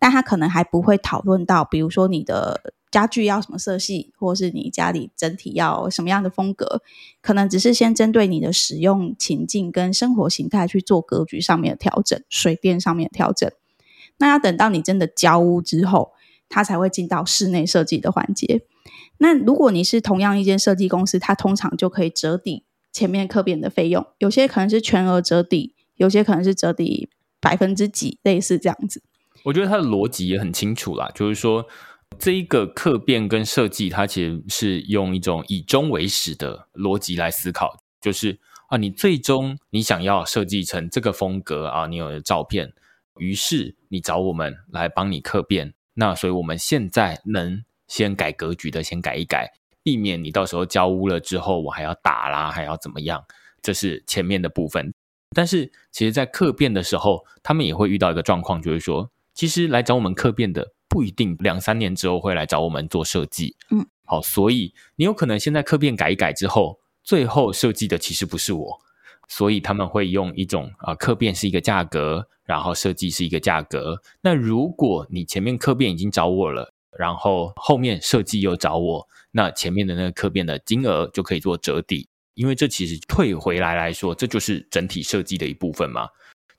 但他可能还不会讨论到，比如说你的。家具要什么色系，或是你家里整体要什么样的风格，可能只是先针对你的使用情境跟生活形态去做格局上面的调整，水电上面的调整。那要等到你真的交屋之后，它才会进到室内设计的环节。那如果你是同样一间设计公司，它通常就可以折抵前面客变的费用，有些可能是全额折抵，有些可能是折抵百分之几，类似这样子。我觉得它的逻辑也很清楚啦，就是说。这一个客变跟设计，它其实是用一种以终为始的逻辑来思考，就是啊，你最终你想要设计成这个风格啊，你有的照片，于是你找我们来帮你客变，那所以我们现在能先改格局的，先改一改，避免你到时候交屋了之后，我还要打啦，还要怎么样，这是前面的部分。但是其实，在客变的时候，他们也会遇到一个状况，就是说，其实来找我们客变的。不一定两三年之后会来找我们做设计，嗯，好，所以你有可能现在客变改一改之后，最后设计的其实不是我，所以他们会用一种啊，客变是一个价格，然后设计是一个价格。那如果你前面客变已经找我了，然后后面设计又找我，那前面的那个客变的金额就可以做折抵，因为这其实退回来来说，这就是整体设计的一部分嘛。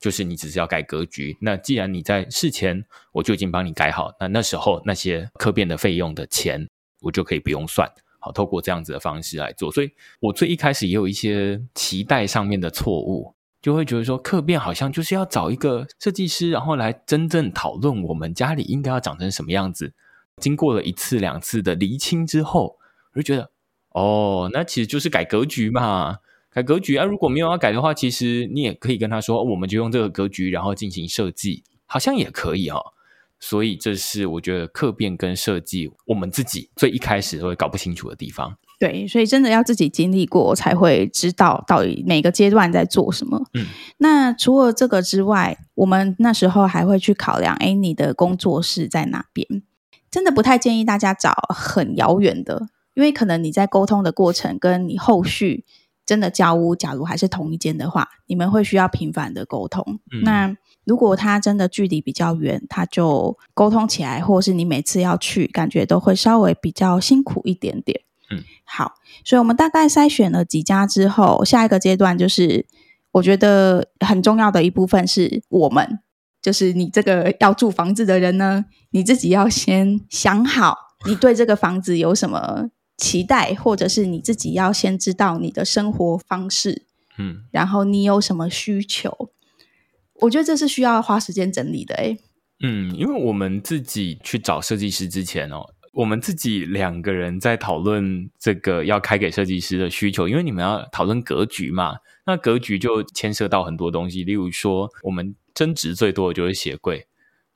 就是你只是要改格局，那既然你在事前我就已经帮你改好，那那时候那些客变的费用的钱我就可以不用算，好，透过这样子的方式来做。所以我最一开始也有一些期待上面的错误，就会觉得说客变好像就是要找一个设计师，然后来真正讨论我们家里应该要长成什么样子。经过了一次两次的厘清之后，我就觉得哦，那其实就是改格局嘛。改格局啊，如果没有要改的话，其实你也可以跟他说，我们就用这个格局，然后进行设计，好像也可以哦。所以这是我觉得客变跟设计，我们自己最一开始都会搞不清楚的地方。对，所以真的要自己经历过，才会知道到底每个阶段在做什么。嗯，那除了这个之外，我们那时候还会去考量，哎，你的工作室在哪边？真的不太建议大家找很遥远的，因为可能你在沟通的过程，跟你后续。真的交屋，假如还是同一间的话，你们会需要频繁的沟通。嗯、那如果他真的距离比较远，他就沟通起来，或是你每次要去，感觉都会稍微比较辛苦一点点。嗯，好，所以我们大概筛选了几家之后，下一个阶段就是我觉得很重要的一部分是我们，就是你这个要住房子的人呢，你自己要先想好，你对这个房子有什么。期待，或者是你自己要先知道你的生活方式，嗯，然后你有什么需求，我觉得这是需要花时间整理的，诶，嗯，因为我们自己去找设计师之前哦，我们自己两个人在讨论这个要开给设计师的需求，因为你们要讨论格局嘛，那格局就牵涉到很多东西，例如说我们争执最多的就是鞋柜。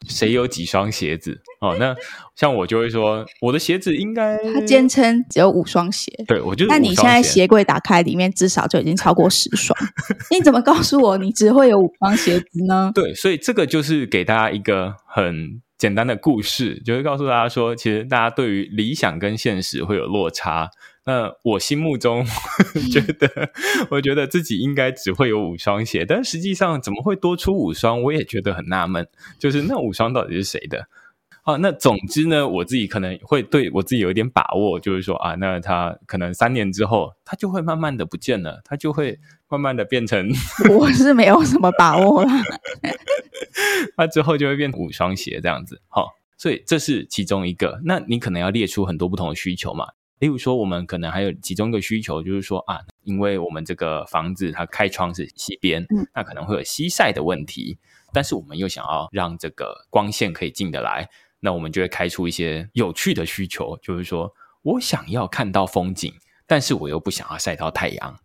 谁有几双鞋子？哦，那像我就会说，我的鞋子应该他坚称只有五双鞋。对，我就。那你现在鞋柜打开，里面至少就已经超过十双。*laughs* 你怎么告诉我你只会有五双鞋子呢？对，所以这个就是给大家一个很简单的故事，就是告诉大家说，其实大家对于理想跟现实会有落差。那我心目中 *laughs* 觉得，我觉得自己应该只会有五双鞋，但实际上怎么会多出五双？我也觉得很纳闷，就是那五双到底是谁的？啊，那总之呢，我自己可能会对我自己有一点把握，就是说啊，那他可能三年之后，他就会慢慢的不见了，他就会慢慢的变成，*laughs* 我是没有什么把握了，*laughs* 他之后就会变五双鞋这样子，好，所以这是其中一个，那你可能要列出很多不同的需求嘛。例如说，我们可能还有其中一个需求，就是说啊，因为我们这个房子它开窗是西边，嗯，那可能会有西晒的问题，但是我们又想要让这个光线可以进得来，那我们就会开出一些有趣的需求，就是说我想要看到风景，但是我又不想要晒到太阳。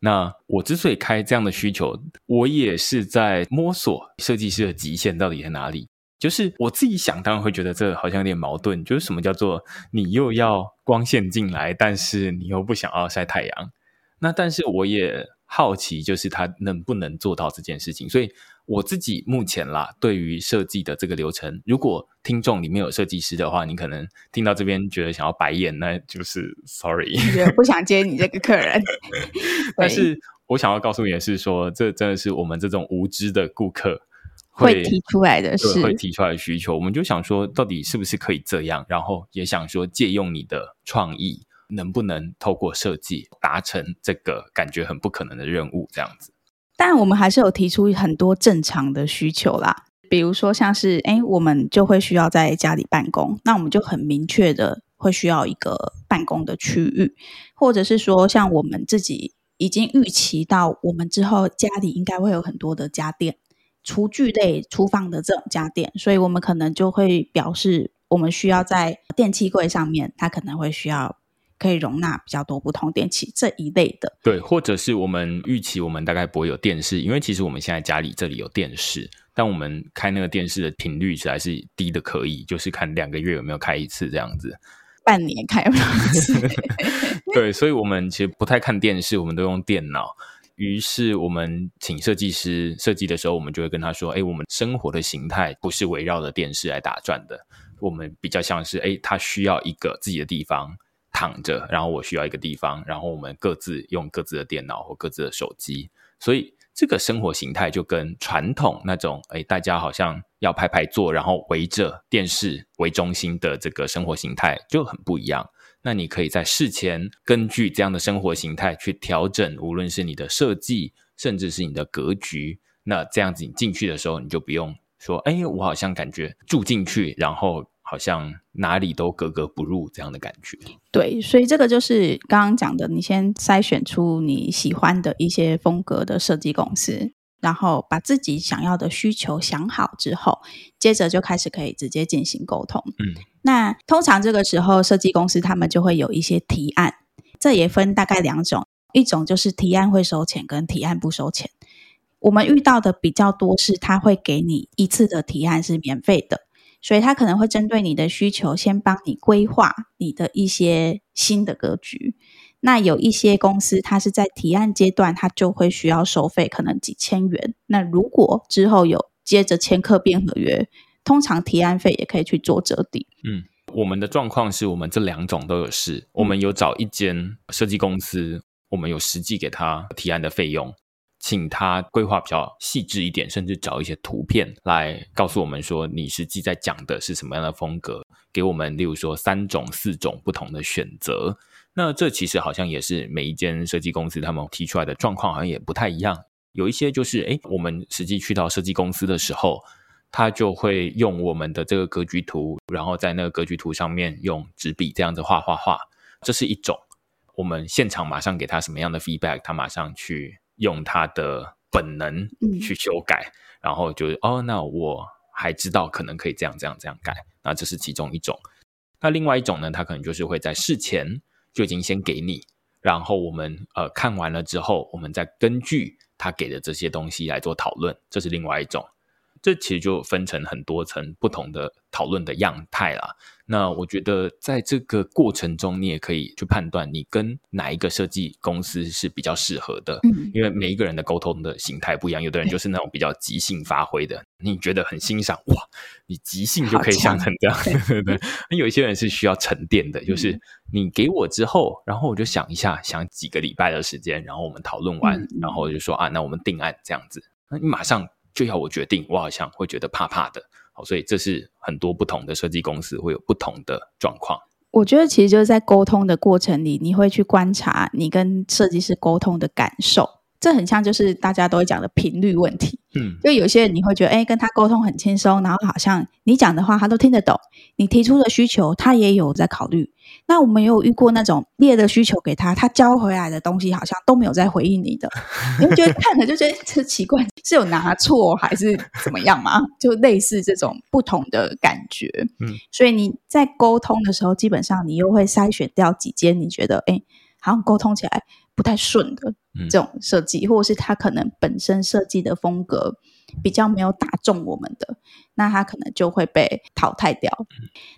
那我之所以开这样的需求，我也是在摸索设计师的极限到底在哪里。就是我自己想，当然会觉得这好像有点矛盾。就是什么叫做你又要光线进来，但是你又不想要晒太阳？那但是我也好奇，就是他能不能做到这件事情？所以我自己目前啦，对于设计的这个流程，如果听众里面有设计师的话，你可能听到这边觉得想要白眼，那就是 sorry，*laughs* 我不想接你这个客人。*laughs* 但是我想要告诉你的是说，这真的是我们这种无知的顾客。会提出来的是，会提出来的需求，我们就想说，到底是不是可以这样？然后也想说，借用你的创意，能不能透过设计达成这个感觉很不可能的任务？这样子。但我们还是有提出很多正常的需求啦，比如说像是，哎，我们就会需要在家里办公，那我们就很明确的会需要一个办公的区域，或者是说，像我们自己已经预期到，我们之后家里应该会有很多的家电。厨具类、厨房的这种家电，所以我们可能就会表示，我们需要在电器柜上面，它可能会需要可以容纳比较多不同电器这一类的。对，或者是我们预期我们大概不会有电视，因为其实我们现在家里这里有电视，但我们开那个电视的频率实在是低的可以，就是看两个月有没有开一次这样子，半年开一次。*laughs* 对，所以我们其实不太看电视，我们都用电脑。于是我们请设计师设计的时候，我们就会跟他说：“哎，我们生活的形态不是围绕着电视来打转的，我们比较像是，哎，他需要一个自己的地方躺着，然后我需要一个地方，然后我们各自用各自的电脑或各自的手机，所以这个生活形态就跟传统那种，哎，大家好像要排排坐，然后围着电视为中心的这个生活形态就很不一样。”那你可以在事前根据这样的生活形态去调整，无论是你的设计，甚至是你的格局。那这样子你进去的时候，你就不用说：“哎，我好像感觉住进去，然后好像哪里都格格不入这样的感觉。”对，所以这个就是刚刚讲的，你先筛选出你喜欢的一些风格的设计公司。然后把自己想要的需求想好之后，接着就开始可以直接进行沟通。嗯，那通常这个时候设计公司他们就会有一些提案，这也分大概两种，一种就是提案会收钱，跟提案不收钱。我们遇到的比较多是他会给你一次的提案是免费的，所以他可能会针对你的需求，先帮你规划你的一些新的格局。那有一些公司，它是在提案阶段，它就会需要收费，可能几千元。那如果之后有接着签客变合约，通常提案费也可以去做折抵。嗯，我们的状况是我们这两种都有试，我们有找一间设计公司，我们有实际给他提案的费用，请他规划比较细致一点，甚至找一些图片来告诉我们说，你实际在讲的是什么样的风格，给我们例如说三种、四种不同的选择。那这其实好像也是每一间设计公司他们提出来的状况，好像也不太一样。有一些就是，哎，我们实际去到设计公司的时候，他就会用我们的这个格局图，然后在那个格局图上面用纸笔这样子画画画。这是一种，我们现场马上给他什么样的 feedback，他马上去用他的本能去修改，然后就是哦，那我还知道可能可以这样这样这样改。那这是其中一种。那另外一种呢，他可能就是会在事前。就已经先给你，然后我们呃看完了之后，我们再根据他给的这些东西来做讨论，这是另外一种。这其实就分成很多层不同的讨论的样态啦。那我觉得在这个过程中，你也可以去判断你跟哪一个设计公司是比较适合的。嗯，因为每一个人的沟通的形态不一样，有的人就是那种比较即兴发挥的，你觉得很欣赏哇，你即兴就可以想成这样。对对 *laughs* 对。那有一些人是需要沉淀的，就是你给我之后，然后我就想一下，想几个礼拜的时间，然后我们讨论完，然后就说啊，那我们定案这样子。那你马上。就要我决定，我好像会觉得怕怕的。好，所以这是很多不同的设计公司会有不同的状况。我觉得其实就是在沟通的过程里，你会去观察你跟设计师沟通的感受。这很像就是大家都会讲的频率问题。嗯，就有些人你会觉得，哎，跟他沟通很轻松，然后好像你讲的话他都听得懂，你提出的需求他也有在考虑。那我们也有遇过那种列的需求给他，他交回来的东西好像都没有在回应你的，你会觉得看了就觉得这奇怪，是有拿错还是怎么样吗？就类似这种不同的感觉。嗯，所以你在沟通的时候，基本上你又会筛选掉几间你觉得哎，好像沟通起来不太顺的这种设计，或者是他可能本身设计的风格比较没有打中我们的，那他可能就会被淘汰掉。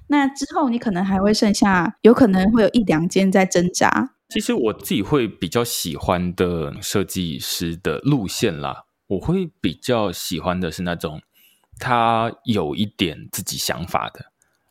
那之后你可能还会剩下，有可能会有一两间在挣扎。其实我自己会比较喜欢的设计师的路线啦，我会比较喜欢的是那种他有一点自己想法的。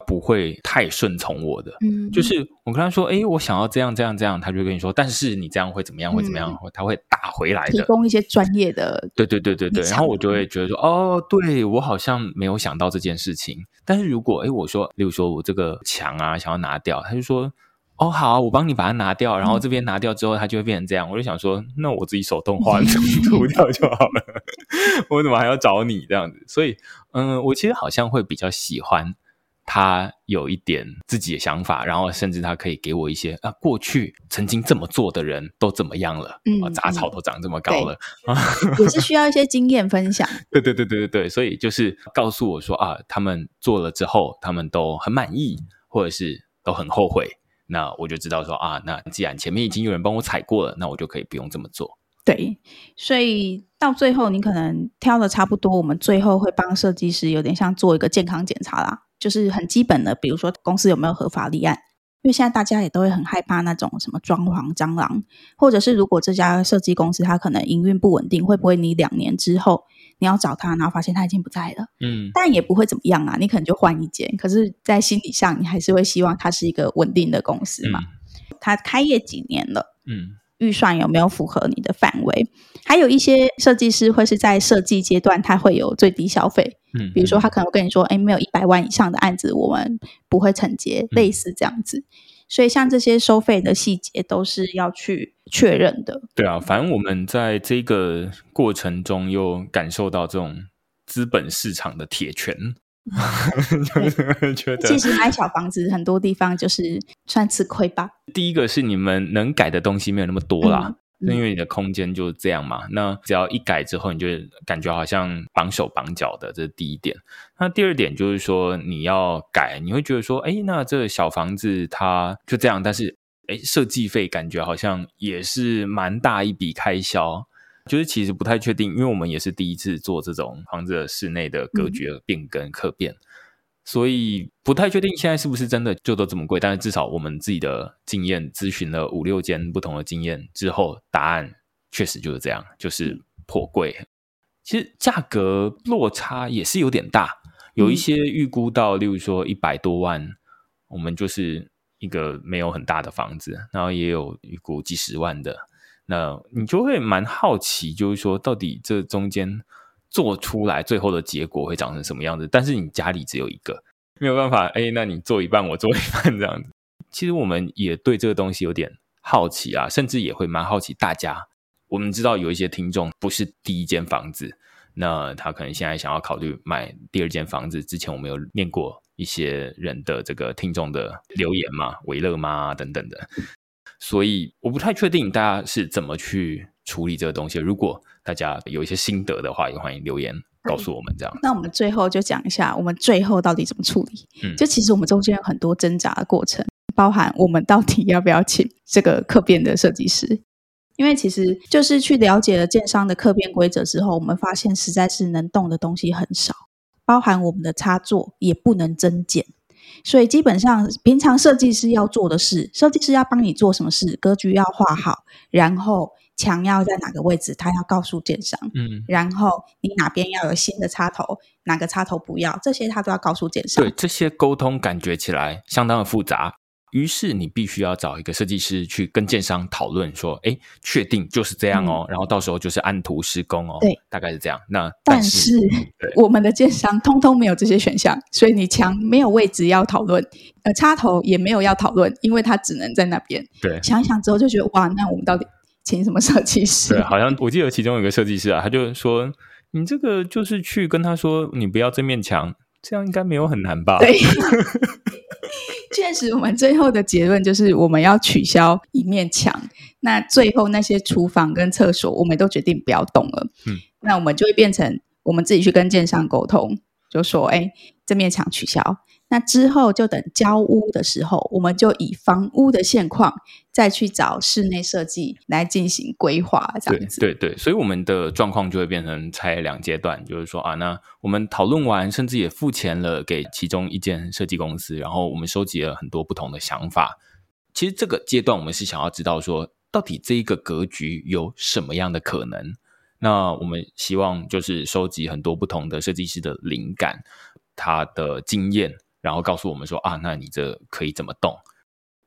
不会太顺从我的，嗯，就是我跟他说，哎，我想要这样这样这样，他就跟你说，但是你这样会怎么样？会怎么样？嗯、他会打回来的，提供一些专业的，对对对对对，然后我就会觉得说，哦，对我好像没有想到这件事情。但是如果，哎，我说，例如说我这个墙啊，想要拿掉，他就说，哦，好啊，我帮你把它拿掉，然后这边拿掉之后，它就会变成这样。嗯、我就想说，那我自己手动画涂掉就好了，我怎么还要找你这样子？所以，嗯，我其实好像会比较喜欢。他有一点自己的想法，然后甚至他可以给我一些啊，过去曾经这么做的人都怎么样了？嗯，啊，杂草都长这么高了，也是需要一些经验分享。*laughs* 对对对对对对，所以就是告诉我说啊，他们做了之后，他们都很满意，或者是都很后悔，那我就知道说啊，那既然前面已经有人帮我踩过了，那我就可以不用这么做。对，所以到最后你可能挑的差不多，我们最后会帮设计师有点像做一个健康检查啦。就是很基本的，比如说公司有没有合法立案，因为现在大家也都会很害怕那种什么装潢蟑螂，或者是如果这家设计公司它可能营运不稳定，会不会你两年之后你要找他，然后发现他已经不在了，嗯，但也不会怎么样啊，你可能就换一间，可是，在心理上你还是会希望它是一个稳定的公司嘛，它、嗯、开业几年了，嗯。预算有没有符合你的范围？还有一些设计师会是在设计阶段，他会有最低消费。嗯，比如说他可能会跟你说：“哎，没有一百万以上的案子，我们不会承接。”类似这样子。所以像这些收费的细节都是要去确认的。对啊，反正我们在这个过程中又感受到这种资本市场的铁拳。*laughs* 就是觉得，其实买小房子很多地方就是算吃亏吧。第一个是你们能改的东西没有那么多啦，因为你的空间就是这样嘛。那只要一改之后，你就感觉好像绑手绑脚的，这是第一点。那第二点就是说，你要改，你会觉得说，哎，那这个小房子它就这样，但是哎，设计费感觉好像也是蛮大一笔开销。就是其实不太确定，因为我们也是第一次做这种房子的室内的格局变更客变，嗯、所以不太确定现在是不是真的就都这么贵。但是至少我们自己的经验，咨询了五六间不同的经验之后，答案确实就是这样，就是颇贵。其实价格落差也是有点大，有一些预估到，例如说一百多万，我们就是一个没有很大的房子，然后也有预估几十万的。那你就会蛮好奇，就是说，到底这中间做出来最后的结果会长成什么样子？但是你家里只有一个，没有办法。哎，那你做一半，我做一半这样子。其实我们也对这个东西有点好奇啊，甚至也会蛮好奇大家。我们知道有一些听众不是第一间房子，那他可能现在想要考虑买第二间房子。之前我们有念过一些人的这个听众的留言嘛，维乐妈等等的。所以我不太确定大家是怎么去处理这个东西。如果大家有一些心得的话，也欢迎留言告诉我们。这样，那我们最后就讲一下，我们最后到底怎么处理？嗯，就其实我们中间有很多挣扎的过程，包含我们到底要不要请这个客变的设计师？因为其实就是去了解了建商的客变规则之后，我们发现实在是能动的东西很少，包含我们的插座也不能增减。所以基本上，平常设计师要做的事，设计师要帮你做什么事？格局要画好，然后墙要在哪个位置，他要告诉建商。嗯，然后你哪边要有新的插头，哪个插头不要，这些他都要告诉建商。对，这些沟通感觉起来相当的复杂。于是你必须要找一个设计师去跟建商讨论，说：“哎，确定就是这样哦。嗯”然后到时候就是按图施工哦。对，大概是这样。那但是，但是我们的建商通通没有这些选项，所以你墙没有位置要讨论，呃，插头也没有要讨论，因为它只能在那边。对，想一想之后就觉得哇，那我们到底请什么设计师？对，好像我记得其中有一个设计师啊，他就说：“你这个就是去跟他说，你不要这面墙，这样应该没有很难吧？”对。*laughs* *laughs* 确实，我们最后的结论就是我们要取消一面墙。那最后那些厨房跟厕所，我们都决定不要动了。嗯，那我们就会变成我们自己去跟建商沟通，就说：“哎，这面墙取消。那之后就等交屋的时候，我们就以房屋的现况再去找室内设计来进行规划，这样子。对对对，所以我们的状况就会变成拆两阶段，就是说啊，那我们讨论完，甚至也付钱了给其中一间设计公司，然后我们收集了很多不同的想法。其实这个阶段，我们是想要知道说，到底这一个格局有什么样的可能？那我们希望就是收集很多不同的设计师的灵感，他的经验。然后告诉我们说啊，那你这可以怎么动？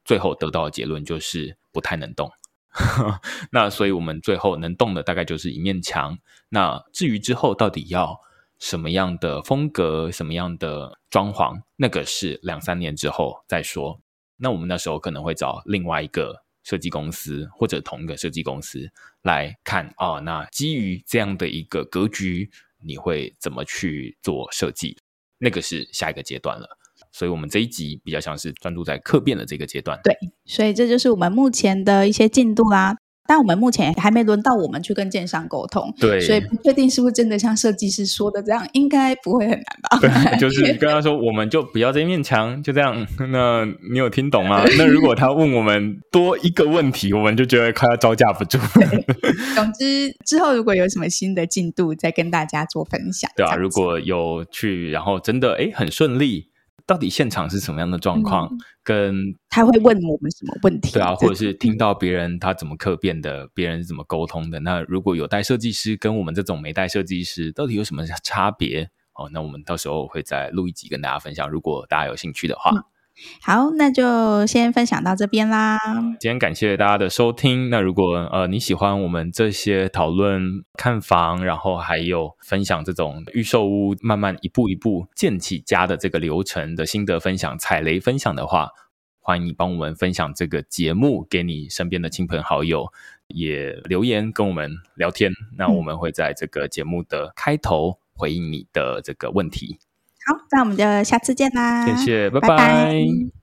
最后得到的结论就是不太能动。*laughs* 那所以我们最后能动的大概就是一面墙。那至于之后到底要什么样的风格、什么样的装潢，那个是两三年之后再说。那我们那时候可能会找另外一个设计公司或者同一个设计公司来看啊。那基于这样的一个格局，你会怎么去做设计？那个是下一个阶段了。所以，我们这一集比较像是专注在客变的这个阶段。对，所以这就是我们目前的一些进度啦。但我们目前还没轮到我们去跟建商沟通，对，所以不确定是不是真的像设计师说的这样，应该不会很难吧？对，*laughs* 就是跟他说，我们就不要这一面墙，就这样。*laughs* 那你有听懂吗？那如果他问我们多一个问题，我们就觉得快要招架不住。*laughs* 总之，之后如果有什么新的进度，再跟大家做分享。对啊，如果有去，然后真的哎很顺利。到底现场是什么样的状况？嗯、跟他会问我们什么问题？对啊，或者是听到别人他怎么客变的，别人是怎么沟通的？那如果有带设计师跟我们这种没带设计师，到底有什么差别？哦，那我们到时候会再录一集跟大家分享。如果大家有兴趣的话。嗯好，那就先分享到这边啦。今天感谢大家的收听。那如果呃你喜欢我们这些讨论看房，然后还有分享这种预售屋慢慢一步一步建起家的这个流程的心得分享、踩雷分享的话，欢迎你帮我们分享这个节目给你身边的亲朋好友，也留言跟我们聊天。那我们会在这个节目的开头回应你的这个问题。好，那我们就下次见啦！谢谢，拜拜。拜拜。